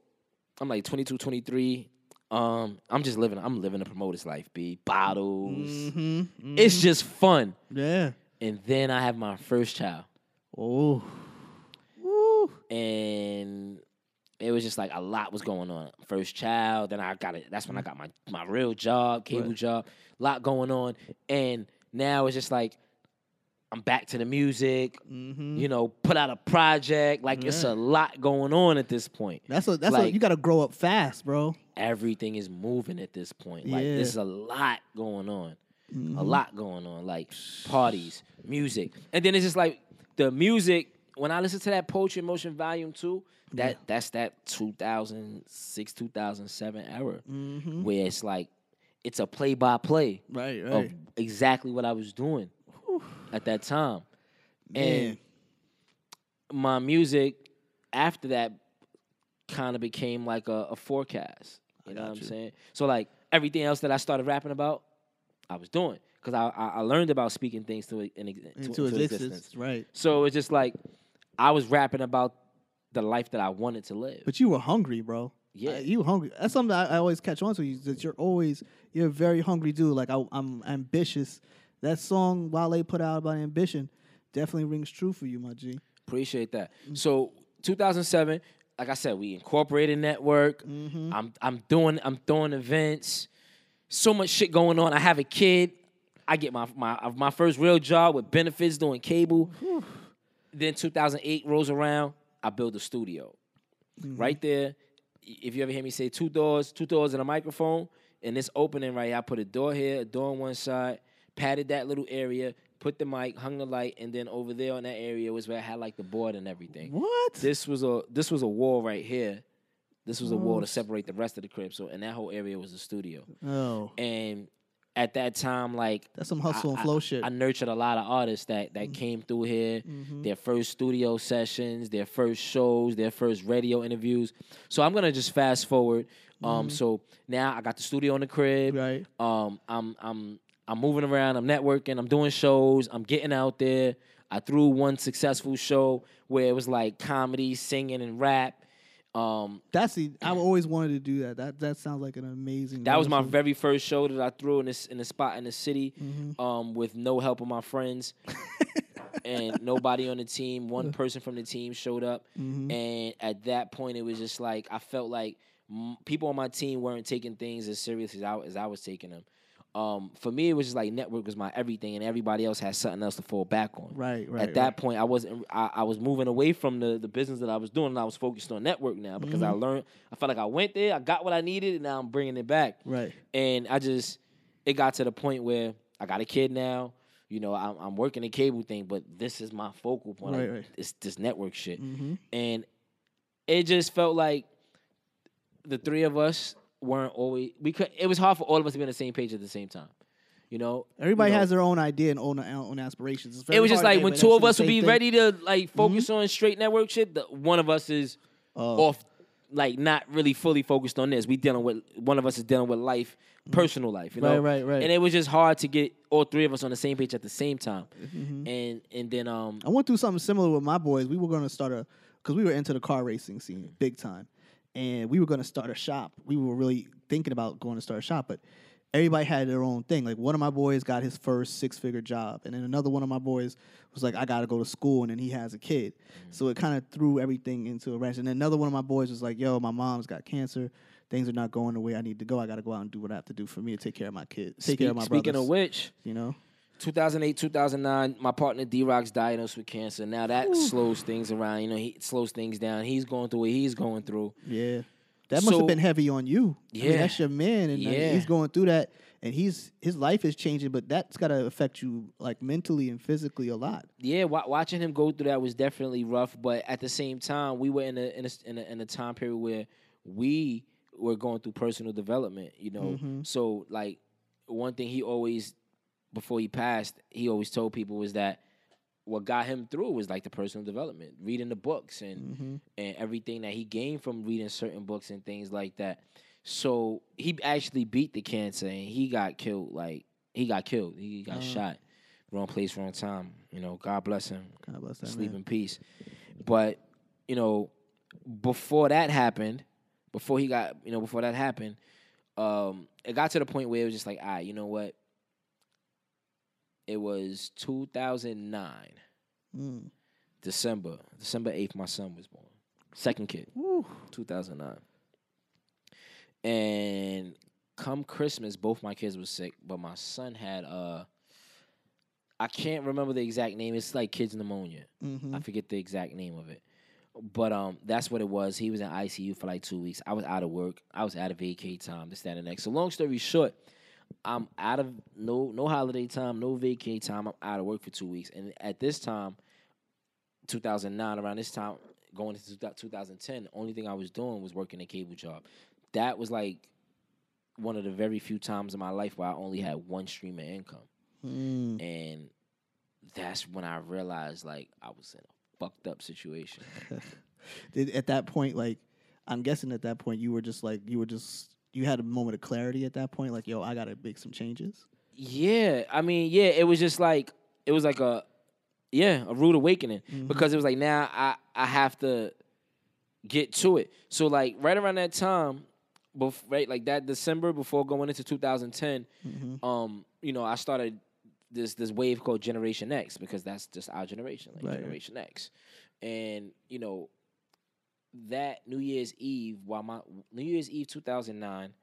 I'm like 22, 23. Um, I'm just living. I'm living a promoter's life. B bottles. Mm-hmm. It's just fun. Yeah. And then I have my first child. Oh. Woo. and it was just like a lot was going on. First child, then I got it. That's Mm. when I got my my real job, cable Right. job, lot going on, and now it's just like I'm back to the music. Mm-hmm. You know, put out a project. Like it's a lot going on at this point. That's a that's Like- you got to grow up fast, bro. Everything is moving at this point. Like Yeah. Mm-hmm. a lot going on. A lot going on. Like parties, music, and then it's just like the music. When I listen to that Poetry in Motion Volume Two, that that's that 2006 2007 era Mm-hmm. where it's like it's a play by play Right, of exactly what I was doing at that time, Man. and my music after that kind of became like a, a forecast. You know what I'm you. saying? So like everything else that I started rapping about, I was doing because I, I I learned about speaking things to, in, to, Into to existence, right? So it's just like I was rapping about the life that I wanted to live. But you were hungry, bro. Yeah. Uh, you hungry. That's something I, I always catch on to. You that you're always you're a very hungry dude. Like I, I'm ambitious. That song Wale put out about ambition definitely rings true for you, my G. Appreciate that. Mm-hmm. So 2007, like I said, we incorporated network. Mm-hmm. I'm I'm doing I'm throwing events. So much shit going on. I have a kid. I get my my uh, my first real job with benefits doing cable. Then 2008 rolls around. I build a studio. Mm-hmm. Right there. If you ever hear me say two doors, two doors and a microphone, and this opening right here, I put a door here, a door on one side, padded that little area, put the mic, hung the light, and then over there on that area was where I had like the board and everything. What? This was a this was a wall right here. This was a wall to separate the rest of the crib. So and that whole area was a studio. oh, And at that time, like that's some hustle and flow I, shit. I nurtured a lot of artists that that came through here, their first studio sessions, their first shows, their first radio interviews. So I'm gonna just fast forward. Um, so now I got the studio in the crib. Right. Um, I'm I'm I'm moving around. I'm networking. I'm doing shows. I'm getting out there. I threw one successful show where it was like comedy, singing, and rap. Um, That's the. I've always wanted to do that. That that sounds like an amazing. That was my wonderful- very first show that I threw in this in a spot in the city, Mm-hmm. um, with no help of my friends and nobody on the team. One person from the team showed up, Mm-hmm. and at that point, it was just like I felt like m- people on my team weren't taking things as serious as I as I was taking them. Um, for me, it was just like network was my everything, and everybody else had something else to fall back on. Right, right, At that right. point, I wasn't. I, I was moving away from the the business that I was doing, and I was focused on network now because I Mm-hmm. learned. I felt like I went there, I got what I needed, and now I'm bringing it back. Right. And I just, it got to the point where I got a kid now. You know, I'm, I'm working the cable thing, but this is my focal point. Right, Like, right. Mm-hmm. It's this network shit, and it just felt like the three of us weren't always. We could. It was hard for all of us to be on the same page at the same time. You know, Everybody You know? has their own idea and own own aspirations. It was just like when two of us would be thing. ready to like focus on straight network shit. The, one of us is Oh. off, like not really fully focused on this. We dealing with one of us is dealing with life, personal life. You know, Right, right, right. And it was just hard to get all three of us on the same page at the same time. Mm-hmm. And and then um I went through something similar with my boys. We were going to start a because we were into the car racing scene big time, and we were going to start a shop. We were really thinking about going to start a shop, but everybody had their own thing. Like one of my boys got his first six figure job, and then another one of my boys was like, "I got to go to school," and then he has a kid. Mm-hmm. So it kind of threw everything into a wrench. And then another one of my boys was like, "Yo, my mom's got cancer." Things are not going the way I need to go. I got to go out and do what I have to do for me to take care of my kids, take care of my speaking brothers. of which, you know, 2008, 2009, my partner D Rock's diagnosed with cancer. Now that slows things around. You know, he slows things down. He's going through what he's going through. yeah, That must So- have been heavy on you. I mean, that's your man, and uh, Yeah. he's going through that, and he's his life is changing, but that's got to affect you like mentally and physically a lot. yeah, wa- watching him go through that was definitely rough. But at the same time, we were in a in a in a, in a time period where we were going through personal development. You know, Mm-hmm. so like one thing he always before he passed, he always told people was that what got him through was like the personal development, reading the books and Mm-hmm. and everything that he gained from reading certain books and things like that. So he actually beat the cancer and he got killed. Like he got killed. He got shot. Wrong place, wrong time. You know, God bless him. God bless that Sleep man. in peace. But you know, before that happened, before he got, you know, before that happened, um, it got to the point where it was just like, all right, you know what? It was 2009, Mm. December, December 8th, my son was born. Second kid, Woo. 2009. And come Christmas, both my kids were sick, but my son had, uh, I can't remember the exact name. It's like kids pneumonia. I forget the exact name of it. But um, that's what it was. He was in ICU for like two weeks. I was out of work. I was out of vacay time. This, that, and the next. So long story short, I'm out of no no holiday time, no vacay time. I'm out of work for two weeks. And at this time, 2009, around this time, going into 2010, the only thing I was doing was working a cable job. That was like one of the very few times in my life where I only had one stream of income. Mm. And that's when I realized like I was in a fucked up situation. At that point, like, I'm guessing at that point you were just like you were just you had a moment of clarity at that point, like, yo, I gotta make some changes. Yeah, I mean, yeah, it was just like it was like a yeah, a rude awakening because it was like now I I have to get to it. So like right around that time, bef- right like that December before going into 2010, um, you know, I started this this wave called Generation X because that's just our generation, like Right. Generation X, and you know that New Year's Eve, while my New Year's Eve 2009,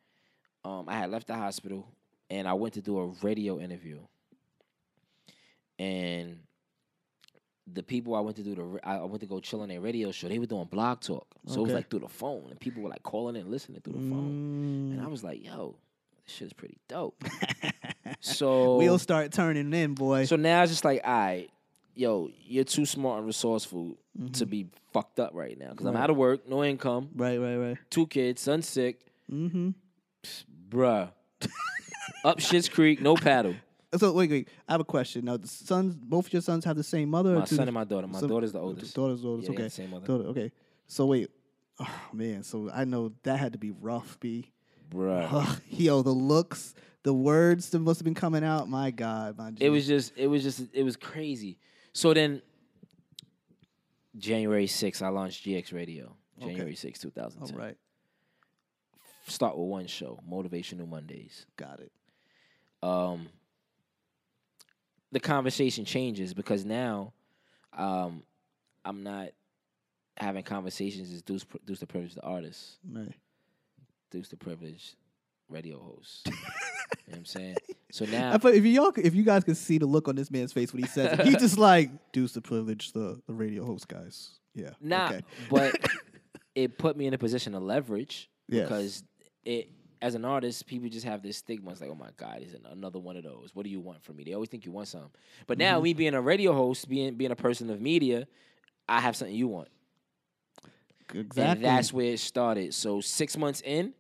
um, I had left the hospital and I went to do a radio interview. And the people I went to do the I I went to go chill on their radio show. They were doing blog talk, so it was like through the phone, and people were like calling in, listening through the phone. Mm. And I was like, "Yo, this shit's pretty dope." so we'll start turning in, boy. so now it's just like, all right, yo, you're too smart and resourceful Mm-hmm. to be fucked up right now because I'm out of work, no income, right, right, right. two kids, son sick, Mm-hmm. bruh. Up Shit's Creek, no paddle. So wait, wait. I have a question. Now, the sons, both your sons have the same mother. My son and my daughter. My so- daughter's the oldest. Daughter's the oldest. Yeah, okay. same mother. Daughter, okay. So wait. Oh man. So I know that had to be rough. B. Bruh. Ugh, yo, the looks, the words that must have been coming out. My God, my. It was just, it was just, it was crazy. So then, January 6th, I launched GX Radio. January 6th, 2010. all right. Start with one show, Motivational Mondays. Got it. um, the conversation changes because now um, I'm not having conversations as Duce, Duce the Privileged the artist, Right. Duce the Privileged radio host. you know what I'm saying? So now, if y'all, if you guys could see the look on this man's face when he says it, he just like Duce the privilege, the the radio host guys. Yeah. nah, Okay. but it put me in a position of leverage Yes. because it. As an artist, people just have this stigma. It's like, oh my God, is another one of those? What do you want from me? They always think you want something. But now, Mm-hmm. me being a radio host, being being a person of media, I have something you want. Exactly. And that's where it started. So six months in,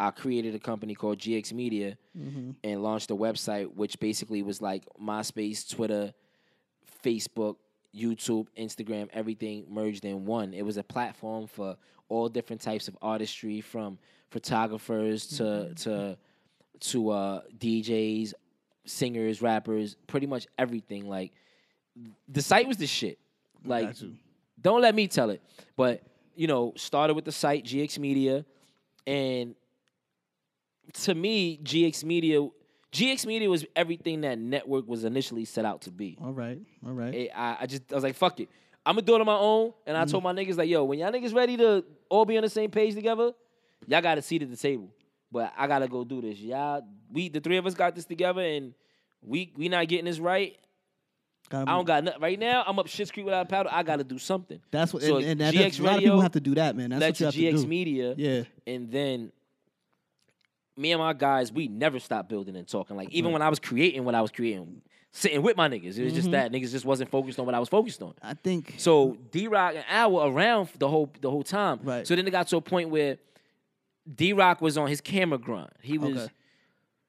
I created a company called GX Media Mm-hmm. and launched a website, which basically was like MySpace, Twitter, Facebook, YouTube, Instagram, everything merged in one. It was a platform for all different types of artistry, from photographers to to to uh, DJs, singers, rappers, pretty much everything. Like the site was the shit. Like don't let me tell it. But, you know, started with the site GX Media and to me, GX Media GX Media was everything that network was initially set out to be. All right. All right. It- I, I just I was like, fuck it. I'm gonna do it on my own. And I mm-hmm. told my niggas like, yo, when y'all niggas ready to all be on the same page together, y'all got a seat at the table. But I gotta go do this. Y'all, we the three of us got this together, and we we not getting this right. I don't got nothing. Right now, I'm up shit's creek without a paddle. I got to do something. That's what, So and, and that, GX that's, a lot of people have to do that, man. That's what you have GX to do. Media. Yeah. And then me and my guys, we never stopped building and talking. Like even when I was creating what I was creating, sitting with my niggas, it was Mm-hmm. just that niggas just wasn't focused on what I was focused on. I think So D Rock and Al were around the whole the whole time. Right. So then it got to a point where D Rock was on his camera grind. He was Okay.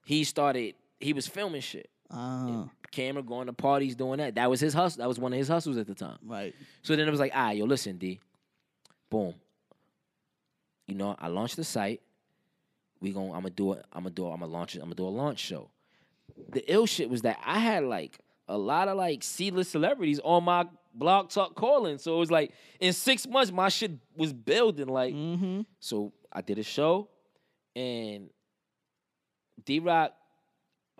he started he was filming shit. uh, Camera going to parties doing that. That was his hustle. That was one of his hustles at the time. right. So then it was like, ah, yo, listen, D. Boom. You know, I launched the site. We gon' I'm gonna do it. I'm gonna do. it. I'm gonna launch it. I'm gonna do a launch show. The ill shit was that I had like a lot of like C-list celebrities on my blog talk calling. So it was like in six months, my shit was building. Like, Mm-hmm. so I did a show, and D Rock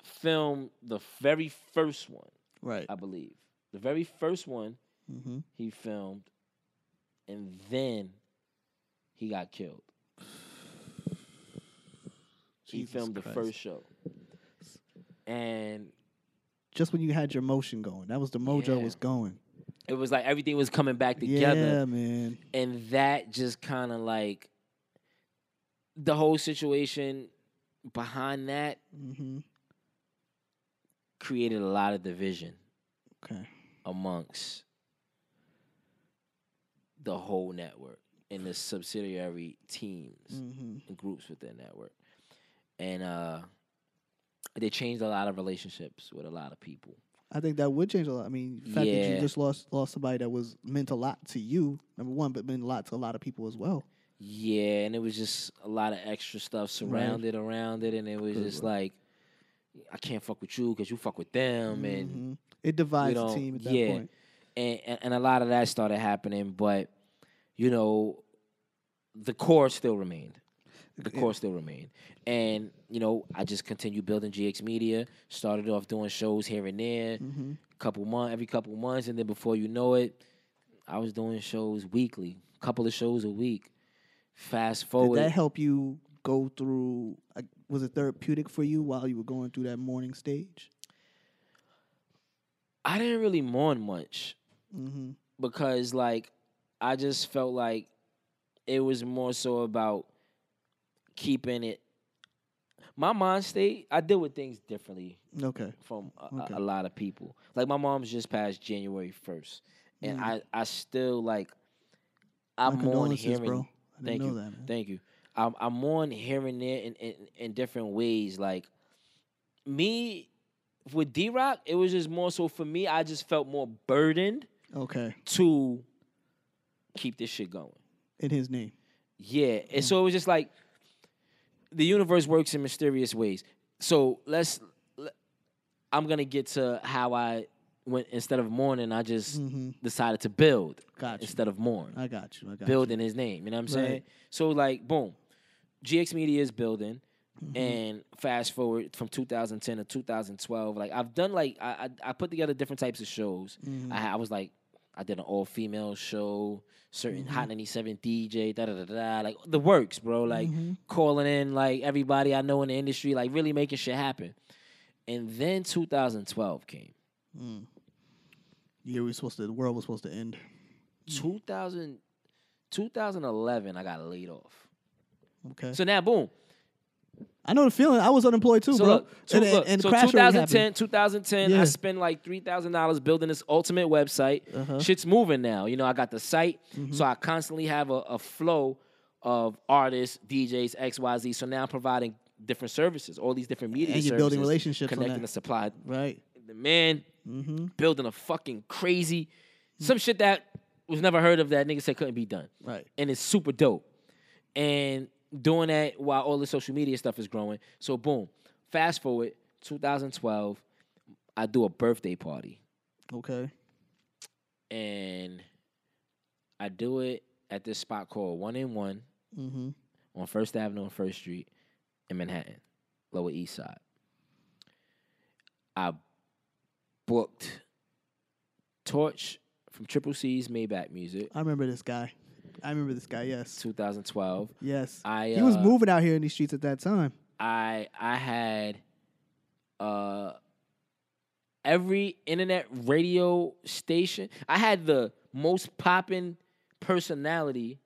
filmed the very first one. Right. I believe. The very first one Mm-hmm. he filmed, and then he got killed. He Jesus filmed the first show. And Just when you had your motion going, that was the mojo Yeah. was going. it was like everything was coming back together. Yeah, man. And that just kind of like the whole situation behind that Mm-hmm. created a lot of division Okay. amongst the whole network and the subsidiary teams Mm-hmm. and groups within that network. And uh they changed a lot of relationships with a lot of people. I think that would change a lot. I mean, the fact that you just lost lost somebody that was meant a lot to you, number one, but meant a lot to a lot of people as well. Yeah, and it was just a lot of extra stuff surrounded around it, and it was just like, I can't fuck with you because you fuck with them, and Mhm. It divides you know, the team at that yeah, point. And, and and a lot of that started happening, but you know, the core still remained. The core still remained, and you know, I just continued building GX Media. Started off doing shows here and there, Mm-hmm. couple month every couple months, and then before you know it, I was doing shows weekly, couple of shows a week. Fast forward. Did that help you go through? Was it therapeutic for you while you were going through that morning stage? I didn't really mourn much Mm-hmm. because like I just felt like it was more so about keeping it. My mind state, I deal with things differently Okay. from a, Okay. a, a lot of people. Like my mom's just passed January first, and I I still like I'm Mm. My on hearing. bro. Thank know you, that, thank you. I'm I'm on hearing it in, in in different ways. Like me with D Rock, it was just more so for me. I just felt more burdened Okay. to keep this shit going. In his name. Yeah, and so it was just like the universe works in mysterious ways. So let's. I'm gonna get to how I went instead of mourning. I just decided to build Mm-hmm. Got you. instead of mourn. I got you. I got build in his name. You know what I'm saying? Right. So like, boom, GX Media is building. Mm-hmm. And fast forward from 2010 to 2012, like I've done like I I, I put together different types of shows. Mm-hmm. I, I was like I did an all female show, certain Mm-hmm. Hot 97 DJ, da da da da, like the works, bro. Like Mm-hmm. calling in like everybody I know in the industry, like really making shit happen. And then 2012 came. you. Yeah, we were supposed to. The world was supposed to end. 2000, 2011, I got laid off. Okay. So now, boom. I know the feeling. I was unemployed too, So bro. look, so, and, look, and so crash already 2010, 2010, Yeah. I spent like three thousand dollars building this ultimate website. Uh-huh. Mm-hmm. Shit's moving now. You know, I got the site, so I constantly have a, a flow of artists, DJs, X, Y, Z. So now I'm providing different services, all these different media And you're services, building relationships on connecting the supply. Right. The man Mm-hmm. building a fucking crazy, some shit that was never heard of that nigga said couldn't be done Right. and it's super dope. And doing that while all the social media stuff is growing. So boom, fast forward 2012, I do a birthday party Okay. and I do it at this spot called One in One Mm-hmm. on First Avenue and First Street in Manhattan, Lower East Side. I booked Torch from Triple C's Maybach Music, I remember this guy. I remember this guy. Yes. 2012. Yes. I, he was uh, moving out here in these streets at that time. I I had uh every internet radio station. I had the most popping personality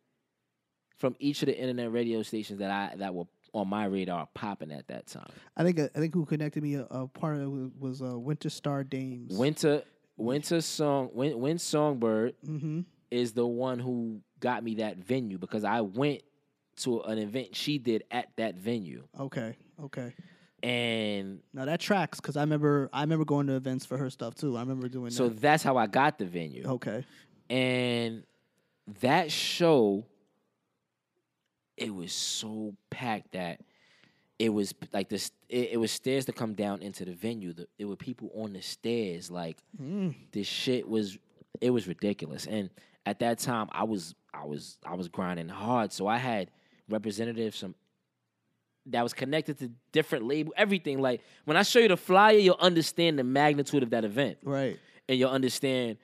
from each of the internet radio stations that I that were on my radar popping at that time. I think I think who connected me a, a part of it was, was uh, Winter Star Dames. Winter Winter Song Win, Win Songbird mm-hmm. is the one who got me that venue because I went to an event she did at that venue. Okay, okay. And Now that tracks because I remember I remember going to events for her stuff too. I remember doing so that. that's how I got the venue. Okay. And that show, it was so packed that it was like this. It, it was stairs to come down into the venue. The, there were people on the stairs. Like mm. this shit was. It was ridiculous. And at that time, I was I was I was grinding hard. So I had representatives from that was connected to different label, everything. Like when I show you the flyer, you'll understand the magnitude of that event, Right. and you'll understand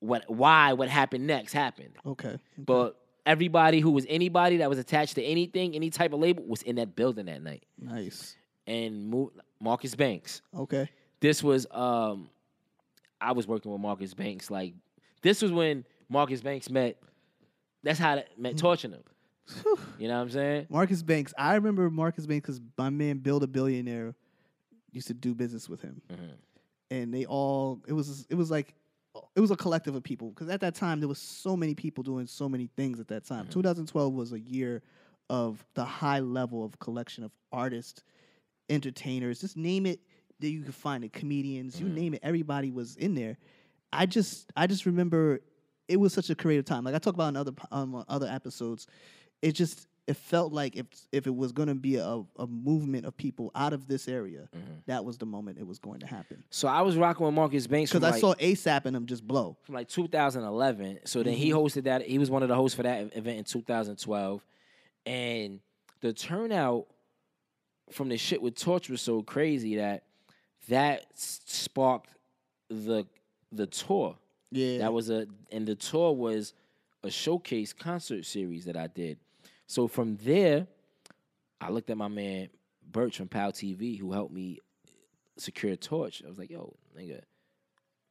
what why what happened next happened. Okay. But everybody who was anybody that was attached to anything, any type of label, was in that building that night. Nice. And Mo- Marcus Banks, Okay. this was um, I was working with Marcus Banks. Like this was when Marcus Banks met. That's how that met torching him. You know what I'm saying? Marcus Banks. I remember Marcus Banks because my man Bill the Billionaire used to do business with him, Mm-hmm. and they all it was it was like it was a collective of people because at that time there was so many people doing so many things at that time. Mm-hmm. 2012 was a year of the high level of collection of artists, entertainers, just name it that you could find it, comedians, Mm-hmm. you name it, everybody was in there. I just I just remember it was such a creative time. Like I talk about in other um, other episodes, it just it felt like if if it was going to be a, a movement of people out of this area, Mm-hmm. that was the moment it was going to happen. So I was rocking with Marcus Banks Because I like, saw ASAP and him just blow. from like 2011. So then he hosted that. He was one of the hosts for that event in 2012, and the turnout from the shit with Torch was so crazy that that sparked the the tour. Yeah, That was a and the tour was a showcase concert series that I did. So from there, I looked at my man Birch from Pow TV who helped me secure a Torch. I was like, yo, nigga,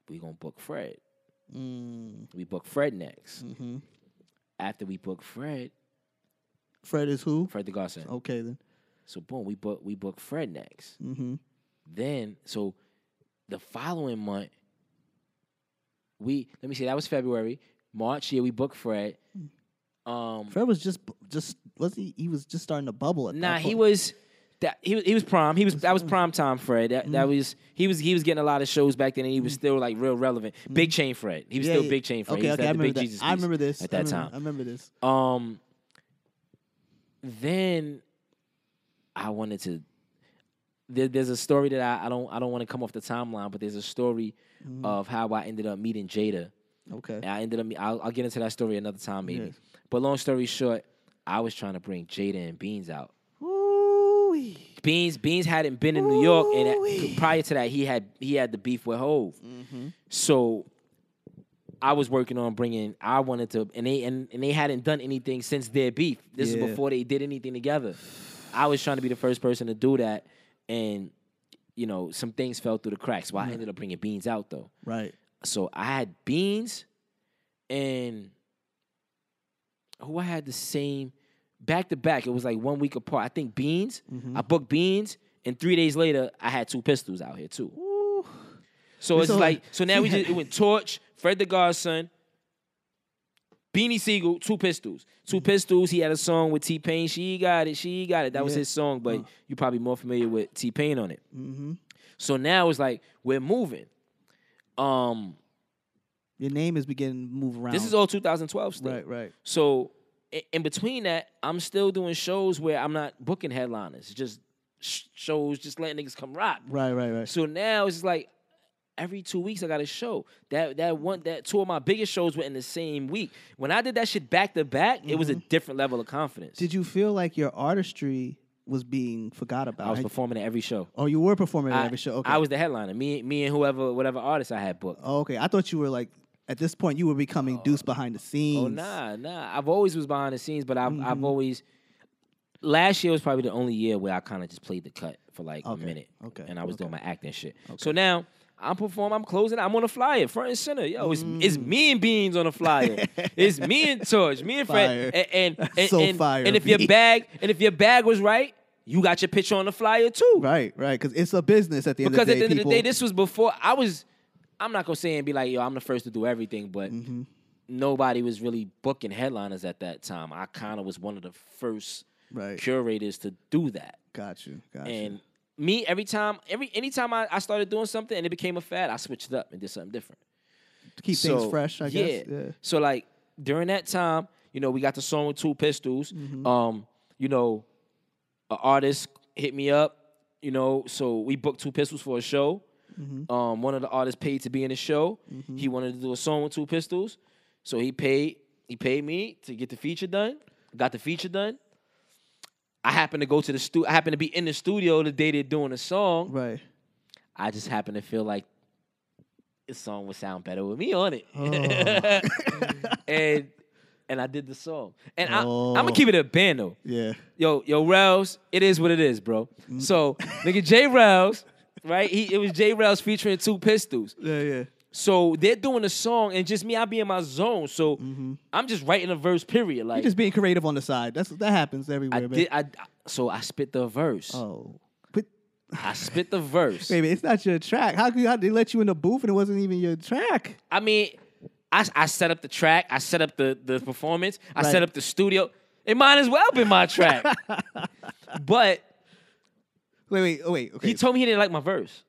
we gonna book Fred. Mm, We book Fred next. hmm After we book Fred, Fred is who? Fred the Godson. Okay then. So boom, we book we book Fred next. Mm-hmm. Then so the following month, we let me see, that was February. March, yeah, we booked Fred. Um Fred was just just was he? He was just starting to bubble. At Nah, that he was that he was he was prime. He was that was prime time Fred. That that was he was he was getting a lot of shows back then and he was still like real relevant. Big chain Fred. He was Yeah, still yeah. Big chain Fred. Okay, he was okay, I remember Big that. Jesus I remember this at I that remember- time. I remember this. Um then I wanted to there, there's a story that I, I don't I don't want to come off the timeline, but there's a story Mm-hmm. of how I ended up meeting Jada. Okay. And I ended up I'll, I'll get into that story another time maybe. Yes. But long story short, I was trying to bring Jada and Beans out. Ooh-wee. Beans Beans hadn't been in New York, and Ooh-wee. prior to that, he had he had the beef with Hove. Mm-hmm. So I was working on bringing. I wanted to, and they and, and they hadn't done anything since their beef. This Yeah. is before they did anything together. I was trying to be the first person to do that, and you know some things fell through the cracks. So I ended up bringing Beans out though. Right. So I had Beans, and who I had the same back to back. It was like one week apart. I think Beans. Mm-hmm. I booked Beans, and three days later, I had two pistols out here too. Ooh. So it's So, like so now we just it went Torch, Fred the Godson, Beanie Siegel, two pistols, two pistols. He had a song with T Pain. She got it. She got it. That was Yeah. his song, but you're probably more familiar with T Pain on it. Mm-hmm. So now it's like we're moving. Um, Your name is beginning to move around. this is all 2012 still. right. Right. So in between that, I'm still doing shows where I'm not booking headliners, just shows, just letting niggas come rock. Right. Right. Right. So now it's just like every two weeks I got a show. That that one that two of my biggest shows were in the same week. When I did that shit back to back, it was a different level of confidence. Did you feel like your artistry was being forgot about? I was performing at every show. oh, you were performing at I, every show. Okay. I was the headliner. Me, me and whoever, whatever artist I had booked. Oh, okay. I thought you were like at this point you were becoming Duce behind the scenes. Oh nah, nah. I've always was behind the scenes, but I've Mm-hmm. I've always. Last year was probably the only year where I kind of just played the cut for like Okay, a minute. okay, And I was doing my acting shit. So now I'm performing, I'm closing, I'm on a flyer, front and center. Yo, it's, it's Mm. me and Beans on the flyer. it's me and Torch, me and Fire. Fred. And and, and, So and, fire, and if your bag and if your bag was right, you got your picture on the flyer too. Right, right. Because it's a business at the end Because of the day. Because at the end of the day, this was before I was. I'm not gonna say and be like, yo, I'm the first to do everything, but Mm-hmm. nobody was really booking headliners at that time. I kind of was one of the first Right. curators to do that. Got you. Got And you. Me, every time, every anytime I, I started doing something and it became a fad, I switched it up and did something different. To keep So, things fresh, I yeah. guess. Yeah. So like during that time, you know, we got the song with two pistols. Mm-hmm. Um, you know, an artist hit me up. You know, so we booked two pistols for a show. Mm-hmm. Um, one of the artists paid to be in the show. He wanted to do a song with two pistols, so he paid. He paid me to get the feature done. Got the feature done. I happened to go to the stu. I happened to be in the studio the day they're doing the song. Right. I just happened to feel like this song would sound better with me on it. Oh. and and I did the song. And I, I'm Oh. gonna keep it a band though. Yeah. Yo, yo, Rels, it is what it is, bro. Mm. So, nigga, J Rels, right? He, it was J Rels featuring two pistols. Yeah. Yeah. So they're doing a song, and just me, I be in my zone. So mm-hmm. I'm just writing a verse. Period. Like You're just being creative on the side. That's that happens everywhere, I man. did. I so I spit the verse. Oh. But I spit the verse. baby, it's not your track. How could how they let you in the booth and it wasn't even your track? I mean, I, I set up the track. I set up the the performance. I Right. set up the studio. It might as well been my track. but Wait, wait, oh, wait. Okay. he told me he didn't like my verse.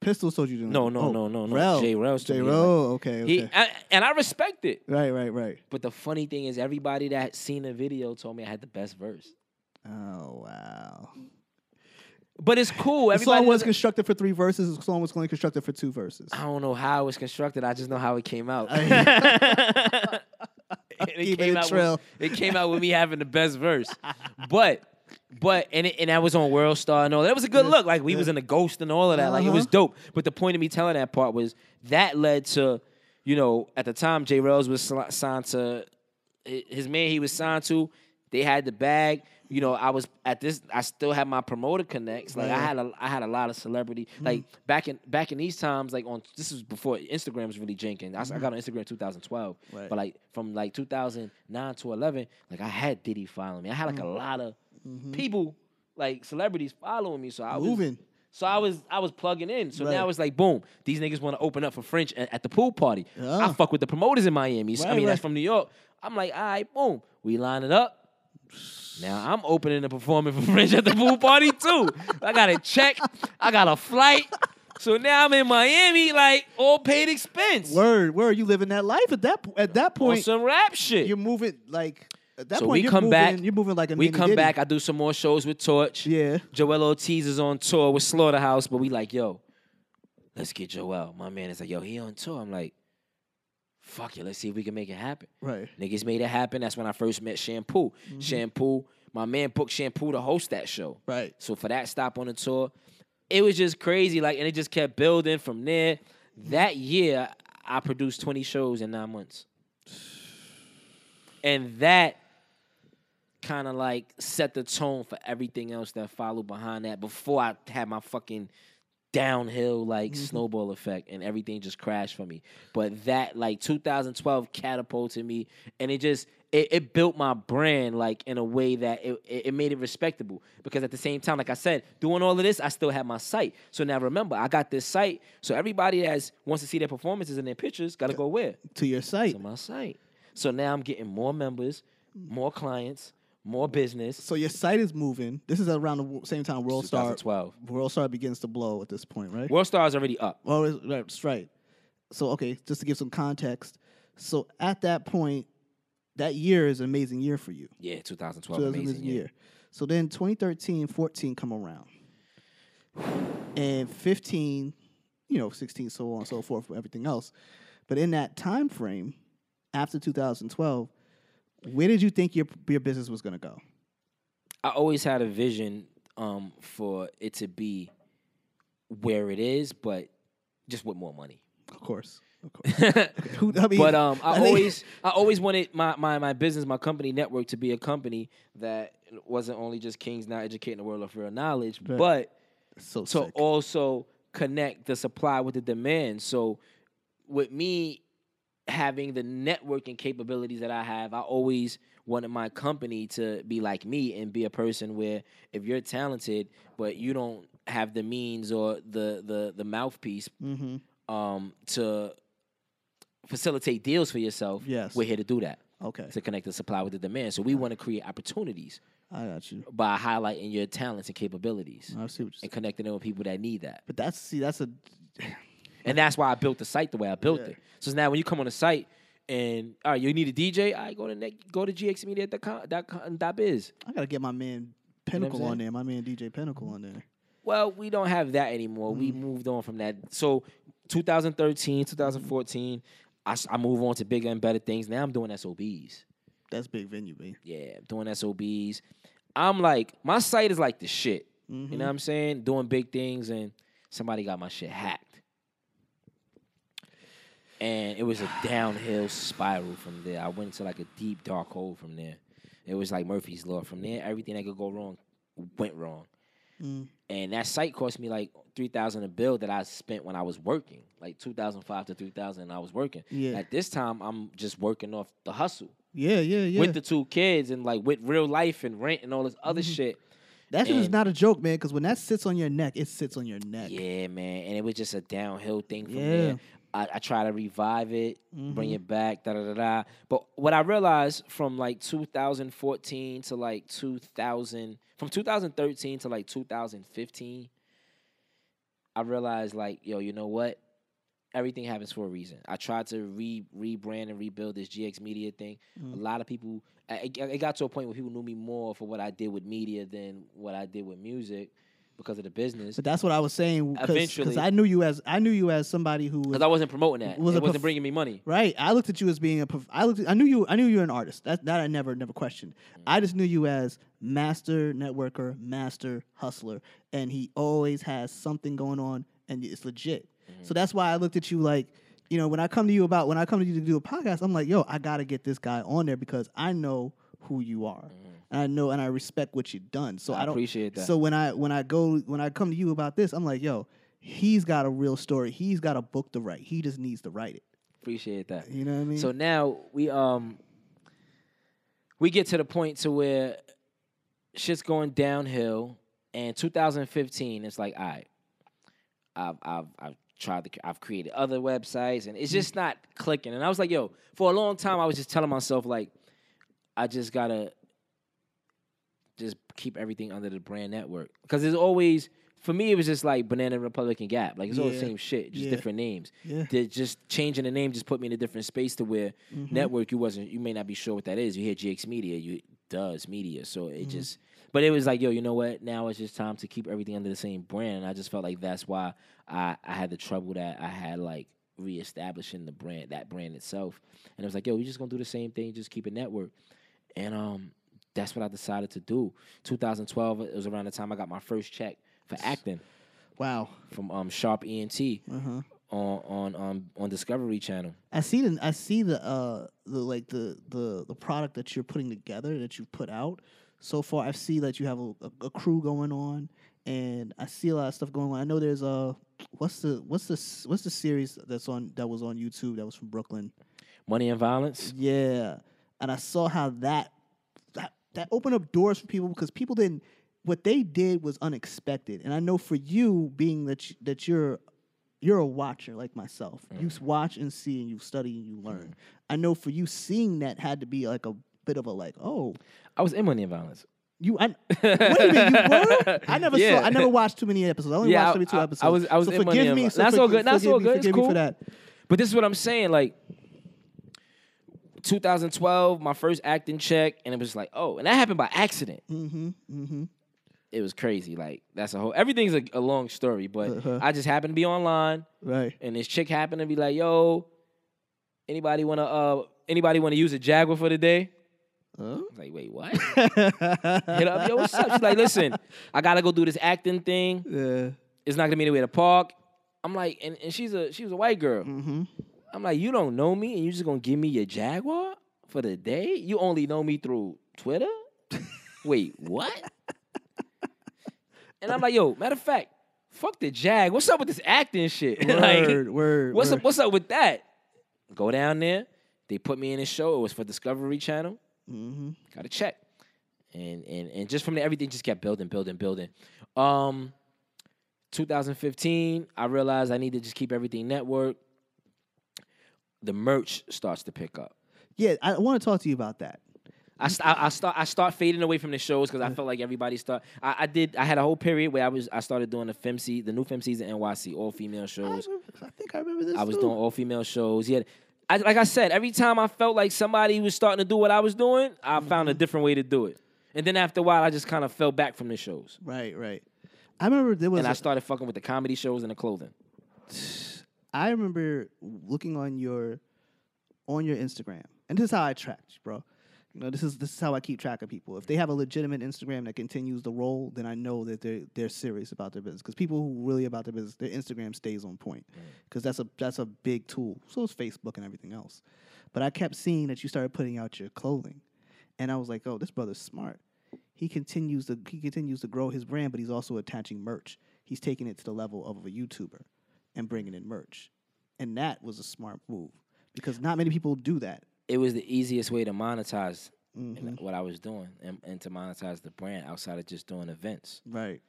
Pistols told you to. No, no, oh, no, no, no. Rel. Rel's told J. Rel. Okay. Okay. He I, and I respect it. right. Right. Right. But the funny thing is, everybody that seen the video told me I had the best verse. Oh wow. But it's cool. The Everybody song was constructed for three verses. The song was only constructed for two verses. I don't know how it was constructed. I just know how it came out. It, Keep it came out with, it came out with me having the best verse. But but and it, and that was on World Star and all. That was a good look. Like we was in the Ghost and all of that. Like it was Uh-huh. dope. But the point of me telling that part was that led to, you know, at the time J. Rels was signed to his man. He was signed to. They had the bag. You know, I was at this. I still had my promoter connects. Like I had a, I had a lot of celebrity. Mm-hmm. Like back in back in these times, like on this was before Instagram was really janking. I mm-hmm. got on Instagram in 2012, Right. but like from like 2009 to 11, like I had Diddy following me. I had like a mm-hmm. lot of Mm-hmm. people, like celebrities following me. So I was Moving. so I was I was plugging in. So Right. now it's like boom, these niggas want to open up for French at, at the pool party. Yeah. I fuck with the promoters in Miami. So- I Right, that's from New York. I'm like, all right, boom, we line it up. Now I'm opening and performing for French at the pool party too. I got a check. I got a flight. So now I'm in Miami, like all paid expense. Word, word. You living that life at that at that on point. some rap shit. You're moving like at that so point. we you're come moving, back. You're moving like a we come Diddy. back. I do some more shows with Torch. Yeah. Joel Ortiz is on tour with Slaughterhouse, but we like, yo, let's get Joel. My man is like, yo, he on tour. I'm like, fuck it, let's see if we can make it happen. Right. Niggas made it happen. That's when I first met Shampoo. Mm-hmm. Shampoo, my man booked Shampoo to host that show. Right. So for that stop on the tour, it was just crazy. Like, and it just kept building from there. That year, I produced 20 shows in nine months. And that kind of like set the tone for everything else that followed behind that before I had my fucking downhill like mm-hmm. snowball effect and everything just crashed for me. But that like 2012 catapulted me and it just it, it built my brand like in a way that it, it it made it respectable because at the same time like I said doing all of this I still had my site. So now remember I got this site so everybody that wants to see their performances and their pictures got to go where? To your site. To my site. So now I'm getting more members, mm. more clients, more business. So your site is moving. This is around the same time World Star 2012. World Star begins to blow at this point, right? World Star is already up. Oh, right, that's right. So okay, just to give some context. So at that point, that year is an amazing year for you. Yeah, 2012, So it was an amazing year. So then 2013, 14 come around. And 15, you know, 16, so on and so forth, for everything else. But in that time frame, after 2012, where did you think your your business was gonna go? I always had a vision um, for it to be where it is, but just with more money. Of course. Of course. Who, I mean, but um, I, think- always, I always wanted my, my my business, my company network, to be a company that wasn't only just kings now educating the world of real knowledge, Right. but so to sick. also connect the supply with the demand. So with me having the networking capabilities that I have, I always wanted my company to be like me and be a person where if you're talented but you don't have the means or the the the mouthpiece Mm-hmm. um to facilitate deals for yourself, Yes. we're here to do that. Okay. To connect the supply with the demand. So we want to create opportunities I got you. by highlighting your talents and capabilities I see what you're saying. and connecting them with people that need that. But that's see, that's a And that's why I built the site the way I built Yeah. it. So now when you come on the site and all right, you need a DJ, I right, go to ne- go to gxmedia.com dot com- dot biz. I gotta get my man Pinnacle on there. My man DJ Pinnacle on there. Well, we don't have that anymore. We Mm. moved on from that. So 2013, 2014, I, I move on to bigger and better things. Now I'm doing SOBs. That's big venue, man. Yeah, I'm doing SOBs. I'm like, my site is like the shit. Mm-hmm. You know what I'm saying? Doing big things, and somebody got my shit hacked. And it was a downhill spiral from there. I went into like a deep, dark hole from there. It was like Murphy's Law. From there, everything that could go wrong went wrong. Mm. And that site cost me like three thousand a bill that I spent when I was working, like two thousand five to three thousand. I was working. Yeah. At this time, I'm just working off the hustle Yeah, yeah, yeah. with the two kids and like with real life and rent and all this other Mm-hmm. shit. that shit is not a joke, man. Because when that sits on your neck, it sits on your neck. Yeah, man. And it was just a downhill thing from Yeah. there. I, I try to revive it, bring Mhm. it back, da da da da. But what I realized from like 2014 to like 2000, from 2013 to like 2015, I realized like, yo, you know what? Everything happens for a reason. I tried to re rebrand and rebuild this GX Media thing. A lot of people, it, it got to a point where people knew me more for what I did with media than what I did with music because of the business. But that's what I was saying. Because Eventually. I knew you as I knew you as somebody who Because I wasn't promoting that. Was it wasn't prof- bringing me money. Right. I looked at you as being a. prof- I looked. At, I knew you. I knew you were an artist. That that I never never questioned. Mm. I just knew you as master networker, master hustler, and he always has something going on, and it's legit. Mm-hmm. So that's why I looked at you like, you know, when I come to you about when I come to you to do a podcast, I'm like, yo, I gotta get this guy on there because I know who you are, mm-hmm. And I know and I respect what you've done. So I I, don't appreciate that. So when I when I go when I come to you about this, I'm like, yo. He's got a real story. He's got a book to write. He just needs to write it. Appreciate that. You know what I mean? So now we um we get to the point to where shit's going downhill. And 2015, it's like, all right, I've I've I've tried to I've created other websites and it's just not clicking. And I was like, yo, for a long time I was just telling myself like, I just gotta just keep everything under the brand network because there's always for me it was just like Banana Republic and Gap, like it's all the same shit, just Yeah. different names. Yeah. They're just changing the name just put me in a different space to where Mm-hmm. network you wasn't you may not be sure what that is. You hear GX Media, you does media, so it Mm-hmm. just. But it was like, yo, you know what? Now it's just time to keep everything under the same brand, and I just felt like that's why I I had the trouble that I had like reestablishing the brand, that brand itself, and it was like, yo, we just gonna do the same thing, just keep a network, and um, that's what I decided to do. 2012, it was around the time I got my first check for acting Wow. from um Sharp ENT Uh-huh. on on um on Discovery Channel. I see the I see the uh the like the the the product that you're putting together that you've put out so far. I see that you have a, a, a crew going on, and I see a lot of stuff going on. I know there's a what's the what's the what's the series that's on that was on YouTube that was from Brooklyn. Money and Violence. Yeah, and I saw how that that opened up doors for people because people didn't. What they did was unexpected, and I know for you, being that you, that you're you're a watcher like myself. You mm. watch and see, and you study and you mm-hmm. learn. I know for you, seeing that had to be like a bit of a like, oh, I was in Money and Violence. you. I, what do you mean you were? I never Yeah. saw. I never watched too many episodes. I only Yeah, watched maybe two I- I was- I was so in Money forgive and me. So That's all good. That's all good. It's cool. for that. But this is what I'm saying. Like 2012, my first acting check, and it was like, oh, and that happened by accident. Mm-hmm. Mm-hmm. It was crazy. Like that's a whole. Everything's a, a long story, but Uh-huh. I just happened to be online, Right. and this chick happened to be like, yo, anybody wanna uh anybody wanna use a Jaguar for the day? Huh? I was like, wait, what? Hit up, yo, what's up? She's like, listen, I gotta go do this acting thing. yeah. It's not gonna be anywhere to park. I'm like, and, and she's a she was a white girl. Mm-hmm. I'm like, you don't know me, and you just gonna give me your Jaguar for the day? You only know me through Twitter? Wait, what? and I'm like, yo, matter of fact, fuck the Jag. What's up with this acting shit? Word, like, word, what's word. up? What's up with that? Go down there. They put me in a show. It was for Discovery Channel. Mm-hmm. Got a check, and and and just from there, everything just kept building, building, building. Um, 2015, I realized I need to just keep everything network. The merch starts to pick up. Yeah, I want to talk to you about that. I, st- I, I start I start fading away from the shows because I felt like everybody start. I, I did I had a whole period where I was I started doing the FemC the new Fem season NYC all female I, shows. remember, I think I remember this. I was too. doing all female shows. Yeah, I, like I said, every time I felt like somebody was starting to do what I was doing, I mm-hmm. found a different way to do it. And then after a while, I just kind of fell back from the shows, Right, right. I remember there was. and I a- started fucking with the comedy shows and the clothing. I remember looking on your on your Instagram, and this is how I tracked, you, bro. You know, this is this is how I keep track of people. If they have a legitimate Instagram that continues the roll, then I know that they're they're serious about their business. Because people who are really about their business, their Instagram stays on point. Because that's a that's a big tool. So is Facebook and everything else. But I kept seeing that you started putting out your clothing, and I was like, oh, this brother's smart. He continues to he continues to grow his brand, but he's also attaching merch. He's taking it to the level of a YouTuber and bringing in merch, and that was a smart move because not many people do that. It was the easiest way to monetize Mhm. what I was doing and, and to monetize the brand outside of just doing events. Right.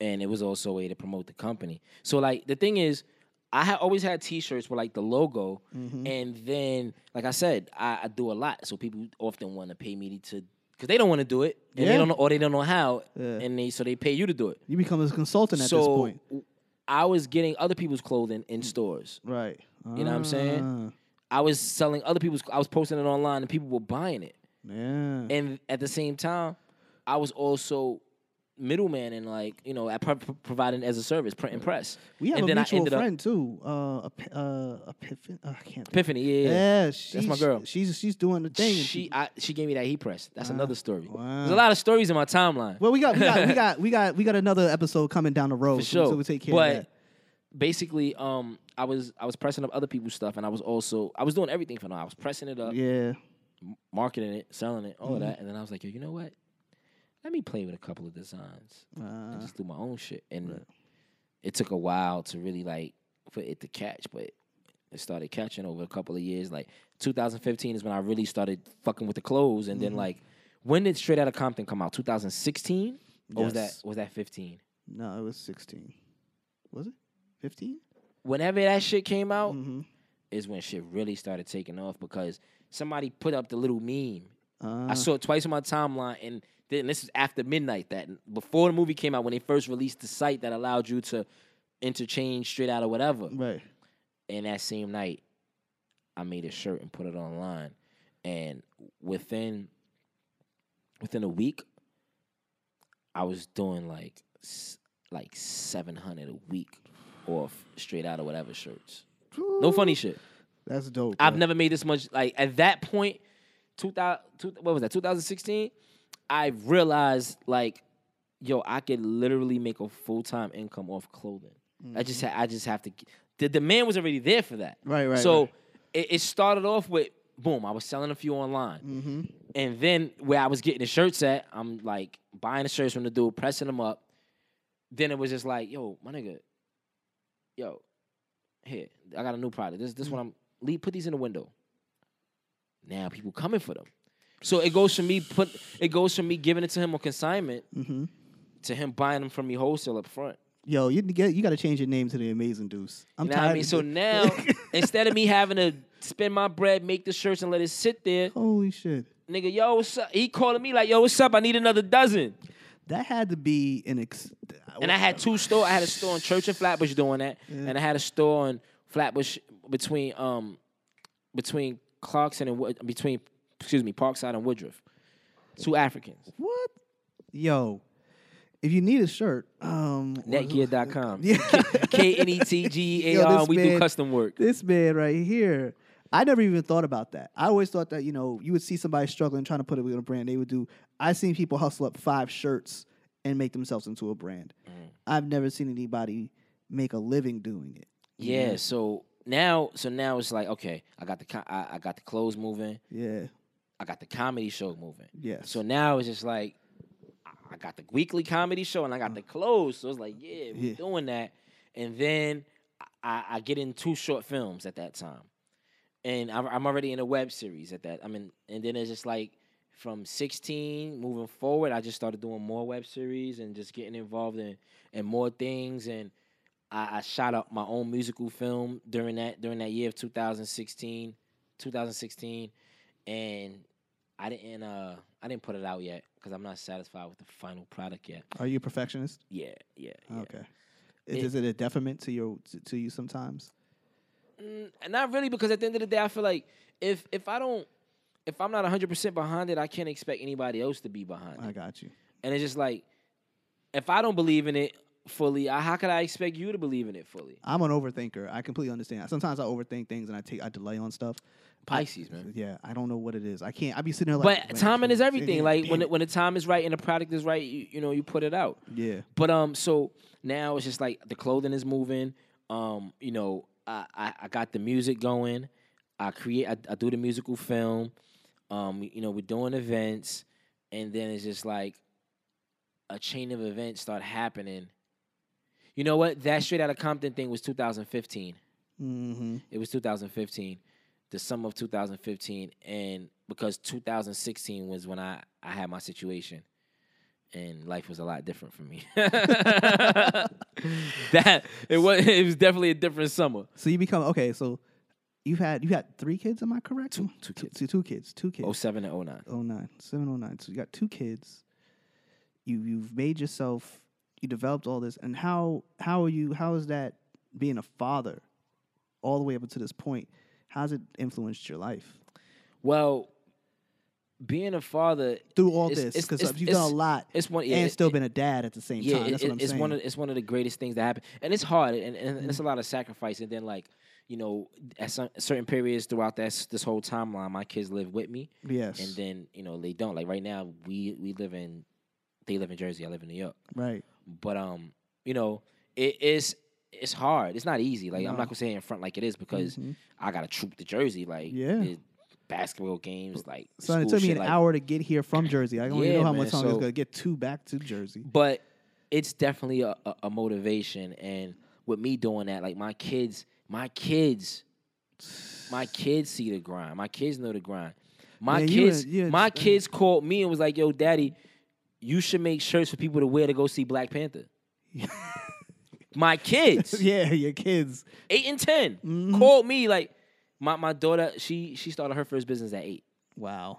and it was also a way to promote the company. So like the thing is, I always had T-shirts with like the logo, Mm-hmm. and then like I said, I, I do a lot, so people often want to pay me to because they don't want to do it, and Yeah. they don't know or they don't know how, Yeah. and they so they pay you to do it. You become a consultant at so this point. I was getting other people's clothing in stores. Right. You know what I'm saying? Ah, I was selling other people's. I was posting it online, and people were buying it. Yeah. And at the same time, I was also middleman and like you know, I pro- pro- providing as a service, print and press. we have and a then I mutual friend too. Uh, uh, Epiphany. Uh, I can't. Epiphany, yeah, yeah. Yeah, she's, my girl. She's she's doing the thing. She I, she gave me that heat press. That's another story. wow. There's a lot of stories in my timeline. well, we got we got we got we got we got another episode coming down the road. for so- sure. So we take care but of that. basically, um, I was I was pressing up other people's stuff, and I was also I was doing everything for them. I was pressing it up, Yeah. marketing it, selling it, all Mm-hmm. of that, and then I was like, yo, you know what? Let me play with a couple of designs Uh, and just do my own shit. And it took a while to really like for it to catch, but it started catching over a couple of years. Like 2015 is when I really started fucking with the clothes, and Mm-hmm. then like when did Straight Outta Compton come out? 2016 or was that was that 15? no, it was sixteen. Was it fifteen? Whenever that shit came out, Mm-hmm. is when shit really started taking off because somebody put up the little meme. Uh, I saw it twice on my timeline, and then this is after midnight. That before the movie came out, when they first released the site that allowed you to interchange straight out or whatever. right. And that same night, I made a shirt and put it online, and within within a week, I was doing like like seven hundred a week off straight out or whatever shirts. No funny shit. That's dope. I've bro. never made this much. Like at that point, 2000, two- what was that? 2016. I realized like, yo, I could literally make a full time income off clothing. I just ha- I just have to. The demand was already there for that. Right, right, So right. It, it started off with boom. I was selling a few online, Mm-hmm. and then where I was getting the shirts at, I'm like buying the shirts from the dude, pressing them up. Then it was just like, yo, my nigga, yo, here, I got a new product. This this one I'm leave put these in the window. Now people coming for them. So it goes from me put it goes from me giving it to him on consignment Mm-hmm. to him buying them from me wholesale up front. Yo, you get you got to change your name to the Amazing Duce. I'm You know tired. I mean? So now instead of me having to spend my bread, make the shirts and let it sit there, holy shit, nigga, yo, what's up? He calling me like, yo, what's up? I need another dozen. that had to be an ex. And I had two stores. I had a store in Church and Flatbush doing that, and I had a store in Flatbush between um between Clarkson and between excuse me Parkside and Woodruff. Two Africans. what? Yo, if you need a shirt, um, Knetgear.com. Yeah. K N E T G E A R. We do custom work. this man right here. I never even thought about that. I always thought that you know you would see somebody struggling trying to put it with a brand. They would do. I've seen people hustle up five shirts and make themselves into a brand. Mm. I've never seen anybody make a living doing it. Yeah. So now, so now it's like okay, I got the I, I got the clothes moving. Yeah. I got the comedy show moving. Yeah. So now it's just like I- got the weekly comedy show and I got the uh-huh. clothes. So it's like, yeah, we Yeah. doing that. And then I, I get in two short films at that time, and I'm, I'm already in a web series at that. I mean, and then it's just like from 16 moving forward, I just started doing more web series and just getting involved in in more things. And I, I shot up my own musical film during that during that year of 2016, 2016, and I didn't uh I didn't put it out yet because I'm not satisfied with the final product yet. Are you a perfectionist? Yeah, yeah, yeah. Okay. Is, It- is it a detriment to your to, to you sometimes? Mm, not really because at the end of the day, I feel like if if I don't if I'm not 100 percent behind it, I can't expect anybody else to be behind I it. I got you. And it's just like if I don't believe in it fully, how could I expect you to believe in it fully? I'm an overthinker. I completely understand. Sometimes I overthink things and I take I delay on stuff. Pisces, man. Yeah, I don't know what it is. I can't. I be sitting there like. But timing is everything. damn, Like damn when it." it, when the time is right and the product is right, you, you know, you put it out. yeah, But um, so now it's just like the clothing is moving. Um, you know, I I, I got the music going. I create. I, I do the musical film. Um, you know, we're doing events, and then it's just like a chain of events start happening. You know what? That straight out of Compton thing was 2015. mm-hmm. It was 2015, the summer of 2015, and because 2016 was when I I had my situation, and life was a lot different for me. that it was it was definitely a different summer. So you become okay. So you've had you had three kids. Am I correct? Two- two kids. Two, two kids. Two kids. 07 and 09. Oh nine, seven oh nine. So you got two kids. You you've made yourself. You developed all this, and how how are you? How is that being a father, all the way up until this point? How's it influenced your life Well, being a father through all It's- this? Because you've done a lot, it's one yeah, and it- still it- been a dad at the same yeah, time. it- what I'm it's saying. one of it's one of the greatest things that happen, and it's hard, and, and, and it's a Mm-hmm. lot of sacrifice. And then like you know, at some, certain periods throughout this this whole timeline, my kids live with me, yes, and then you know they don't. Like right now, we we live in they live in Jersey, I live in New York, right. But um, you know, it is it's hard. It's not easy. Like I'm not gonna say in front like it is because Mhm. I got to troop to Jersey. Like Yeah. basketball games, like So it took me shit, an like- hour to get here from Jersey. I don't even know how man, much time it's gonna get to back to Jersey. but it's definitely a, a, a motivation and with me doing that like my kids my kids my kids see the grind my kids know the grind my Man, kids you a- my kids called me and was like yo daddy you should make shirts for people to wear to go see black panther my kids yeah, your kids. eight and 10 Mm-hmm. called me like my, my daughter she she started her first business at eight Wow,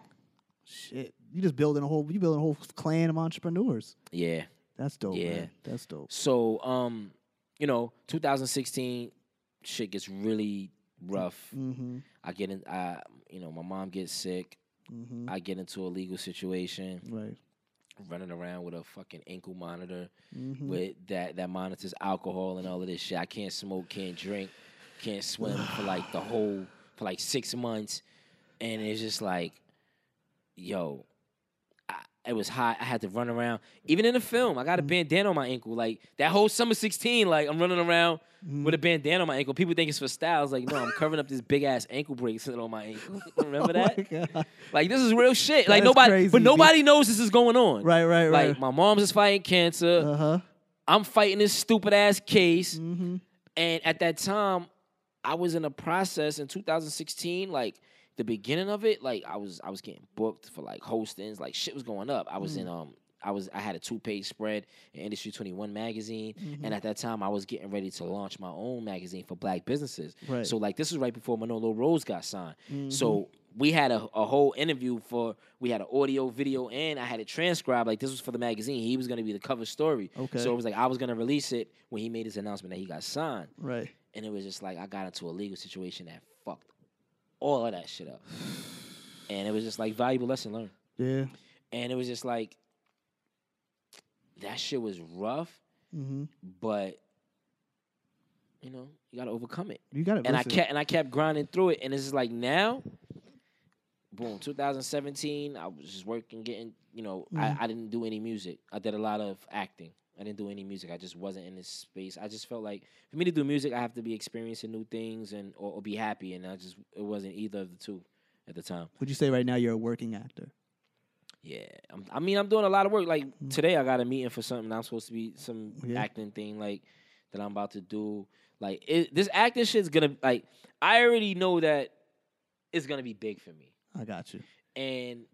shit. You just building a whole. You building a whole clan of entrepreneurs. yeah That's dope. Yeah. man. that's dope. So, um, you know, 2016, shit gets really rough. Mm-hmm. I get in, I, you know, my mom gets sick. Mm-hmm. I get into a legal situation, Right. Running around with a fucking ankle monitor, Mm-hmm. with that that monitors alcohol and all of this shit. I can't smoke, can't drink, can't swim for like the whole for like six months, and it's just like, yo, it was hot. I had to run around. Even in the film, I got a bandana on my ankle. Like that whole summer sixteen, like I'm running around with a bandana on my ankle. People think it's for style. It's like, no, I'm covering up this big ass ankle bracelet on my ankle. Remember that? Oh. Like this is real shit. Like nobody, crazy, but dude. nobody knows this is going on. Right, right, right. Like my mom's is fighting cancer. Uh huh. I'm fighting this stupid ass case. Mm-hmm. And at that time, I was in a process in 2016, like the beginning of it, like I was I was getting booked for like hostings, like shit was going up. I Mm. was in um I was I had a two page spread in Industry 21 magazine, Mm-hmm. and at that time I was getting ready to launch my own magazine for black businesses. Right. So like this was right before Manolo Rose got signed. Mm-hmm. So we had a, a whole interview for we had an audio, video, and I had it transcribed. Like this was for the magazine. He was gonna be the cover story. Okay. So it was like I was gonna release it when he made his announcement that he got signed. Right. And it was just like I got into a legal situation that all of that shit up. And it was just like valuable lesson learned. Yeah. And it was just like that shit was rough, Mm-hmm. but you know, you gotta overcome it. You got it. And I kept and I kept grinding through it. And it's just like now, boom, 2017, I was just working, getting, you know, I, I didn't do any music. I did a lot of acting. I didn't do any music. I just wasn't in this space. I just felt like for me to do music, I have to be experiencing new things and or, or be happy. And I just it wasn't either of the two at the time. Would you say right now you're a working actor? Yeah, I'm, I mean, I'm doing a lot of work. Like today, I got a meeting for something. I'm supposed to be some Yeah. acting thing, like that I'm about to do. Like it, this acting shit's gonna like. I already know that it's gonna be big for me, I got you. and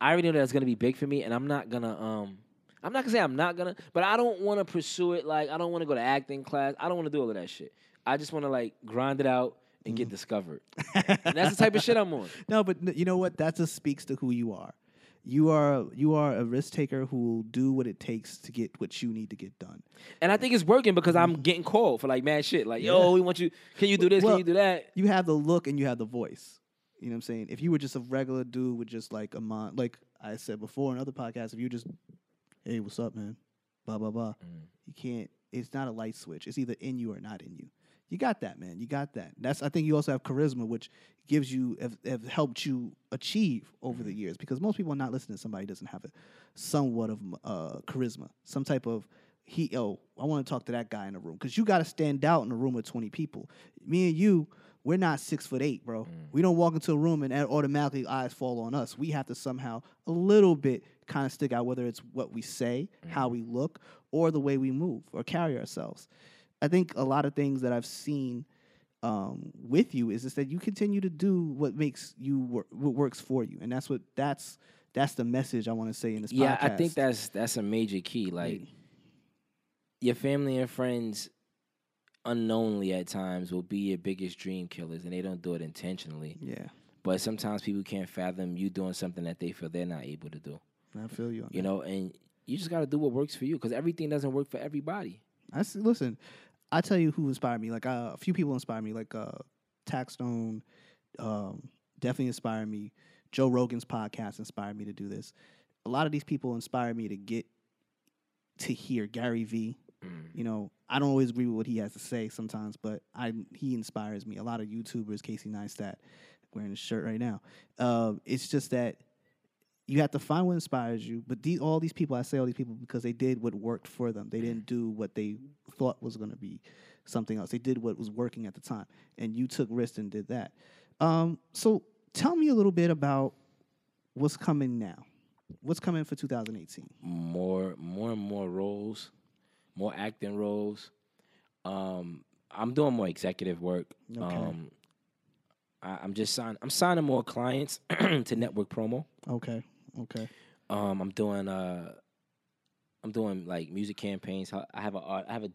I already know that it's gonna be big for me. And I'm not gonna um. I'm not gonna say I'm not gonna, but I don't want to pursue it. Like I don't want to go to acting class. I don't want to do all of that shit. I just want to like grind it out and get mm-hmm. discovered. and that's the type of shit I'm on. No, but you know what? That just speaks to who you are. You are you are a risk taker who will do what it takes to get what you need to get done. And I think it's working because I'm getting called for like mad shit. Like, yo, we want you. Can you do this? Well, can you do that? You have the look and you have the voice. You know what I'm saying? If you were just a regular dude with just like a mind, like I said before in other podcasts, if you just, hey, what's up, man? Blah blah blah. Mm. You can't. It's not a light switch. It's either in you or not in you. You got that, man. You got that. That's. I think you also have charisma, which gives you have, have helped you achieve over the years. Because most people are not listening to somebody who doesn't have a somewhat of uh, charisma, some type of he. Oh, I want to talk to that guy in the room because you got to stand out in a room with twenty people. Me and you, we're not six foot eight, bro. We don't walk into a room and automatically eyes fall on us. We have to somehow a little bit kind of stick out, whether it's what we say, how we look, or the way we move or carry ourselves. I think a lot of things that I've seen um, with you is just that you continue to do what makes you work, what works for you, and that's what that's that's the message I want to say in this Yeah, podcast. I think that's that's a major key. Like, your family and friends, unknowingly at times, will be your biggest dream killers, and they don't do it intentionally. yeah, But sometimes people can't fathom you doing something that they feel they're not able to do. I feel you. On You that. know, and you just got to do what works for you because everything doesn't work for everybody. I see, listen. I tell you who inspired me. Like uh, a few people inspired me. Like uh, Taxstone, um, definitely inspired me. Joe Rogan's podcast inspired me to do this. A lot of these people inspired me to get to hear Gary Vee. You know, I don't always agree with what he has to say sometimes, but I he inspires me. A lot of YouTubers, Casey Neistat, wearing his shirt right now. Uh, it's just that you have to find what inspires you. But these, all these people, I say all these people because they did what worked for them. They didn't do what they thought was going to be something else. They did what was working at the time, and you took risks and did that. Um, so tell me a little bit about what's coming now. What's coming for 2018? more more and more roles, more acting roles. Um, I'm doing more executive work. Okay. Um, I, I'm just signing. I'm signing more clients to network promo. Okay, okay, Um, I'm doing uh, I'm doing like music campaigns. I have a I have a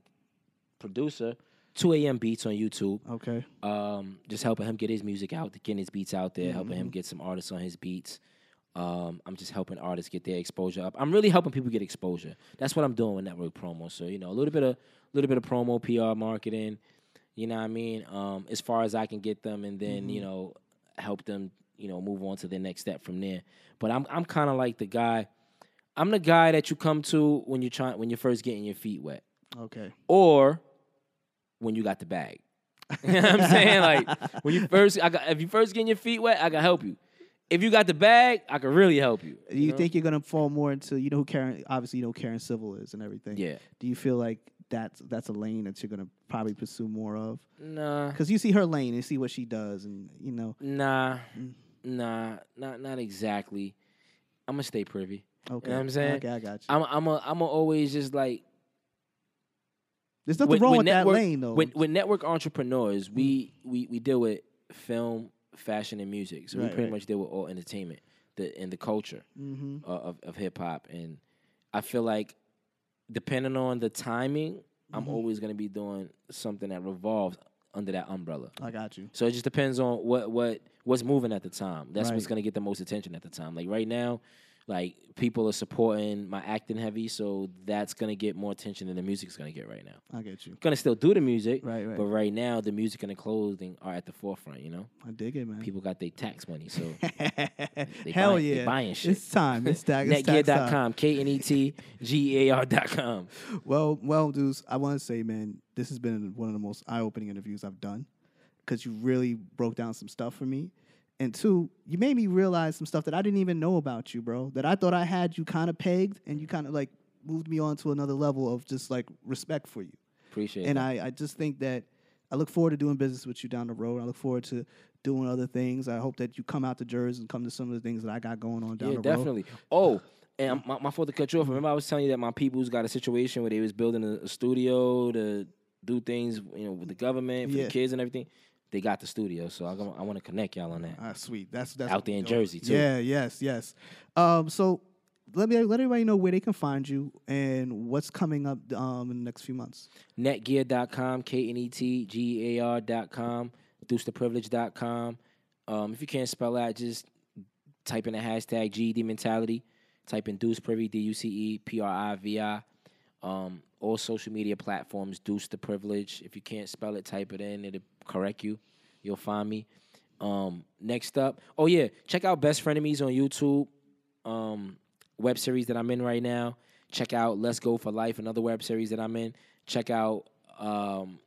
producer, 2 a.m. beats on YouTube. okay. um, just helping him get his music out, getting his beats out there, helping him get some artists on his beats. Um, I'm just helping artists get their exposure up. I'm really helping people get exposure. That's what I'm doing with network promo. So you know, a little bit of little bit of promo, PR, marketing. You know what I mean? Um, as far as I can get them, and then you know, help them. You know, move on to the next step from there. But I'm I'm kind of like the guy. I'm the guy that you come to when you're trying when you're first getting your feet wet Okay. or when you got the bag. you know what I'm saying? Like when you first I got if you first getting your feet wet, I can help you. If you got the bag, I can really help you. Do you know? think you're gonna fall more into you know who Karen? Obviously, you know Karen Civil is and everything. Yeah. Do you feel like that's that's a lane that you're gonna probably pursue more of? Nah. Because you see her lane and see what she does, and you know. Nah. Mm. Nah. Not not exactly. I'm gonna stay privy. Okay. You know what I'm saying? Okay, I got you. I'm I'm a I'm a always just like There's nothing wrong with that lane though. With, with network entrepreneurs, we, we we deal with film, fashion, and music. So we pretty right. much deal with all entertainment, the and the culture Mm-hmm. uh, of of hip hop. And I feel like depending on the timing, Mm-hmm. I'm always gonna be doing something that revolves under that umbrella. I got you. So it just depends on what what what's moving at the time. That's what's gonna get the most attention at the time. Like right now, like people are supporting my acting heavy, so that's gonna get more attention than the music's gonna get right now. I get you. Gonna still do the music, Right, right. but right now the music and the clothing are at the forefront. You know, I dig it, man. people got their tax money, so they Hell buying, yeah. buying shit. It's time. It's tax. It's tax. Knetgear.com, K N E T G E A R.com. Well, well, dudes, I want to say, man, this has been one of the most eye-opening interviews I've done because you really broke down some stuff for me, and two, you made me realize some stuff that I didn't even know about you, bro. That I thought I had you kind of pegged, and you kind of like moved me on to another level of just like respect for you. Appreciate it. and that. I, I just think that I look forward to doing business with you down the road. I look forward to doing other things. I hope that you come out to Jersey and come to some of the things that I got going on down the road. yeah, definitely. Oh, and my, my fault to cut you off. Remember, I was telling you that my people's got a situation where they was building a, a studio to do things, you know, with the government for Yeah. the kids and everything. They got the studio, so I, I want to connect y'all on that. Ah, sweet. That's that's Out there in Jersey, too. Yeah, yes, yes. Um, so let me let everybody know where they can find you and what's coming up um in the next few months. knetgear.com, K N E T G E A R.com, ducetheprivilege.com. Um, if you can't spell that, just type in the hashtag GED mentality. Type in Duce Privy, D U C E P R I V I. Um, all social media platforms, Duce the Privilege. If you can't spell it, type it in, it'll correct you. You'll find me. Um, next up, oh yeah, check out Best Frenemies on YouTube. Um, web series that I'm in right now. Check out Let's Go for Life, another web series that I'm in. Check out um,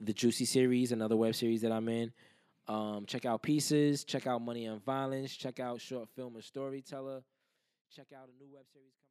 the Juicy series, another web series that I'm in. Um, check out Pieces. Check out Money and Violence. Check out Short Film and Storyteller. Check out a new web series.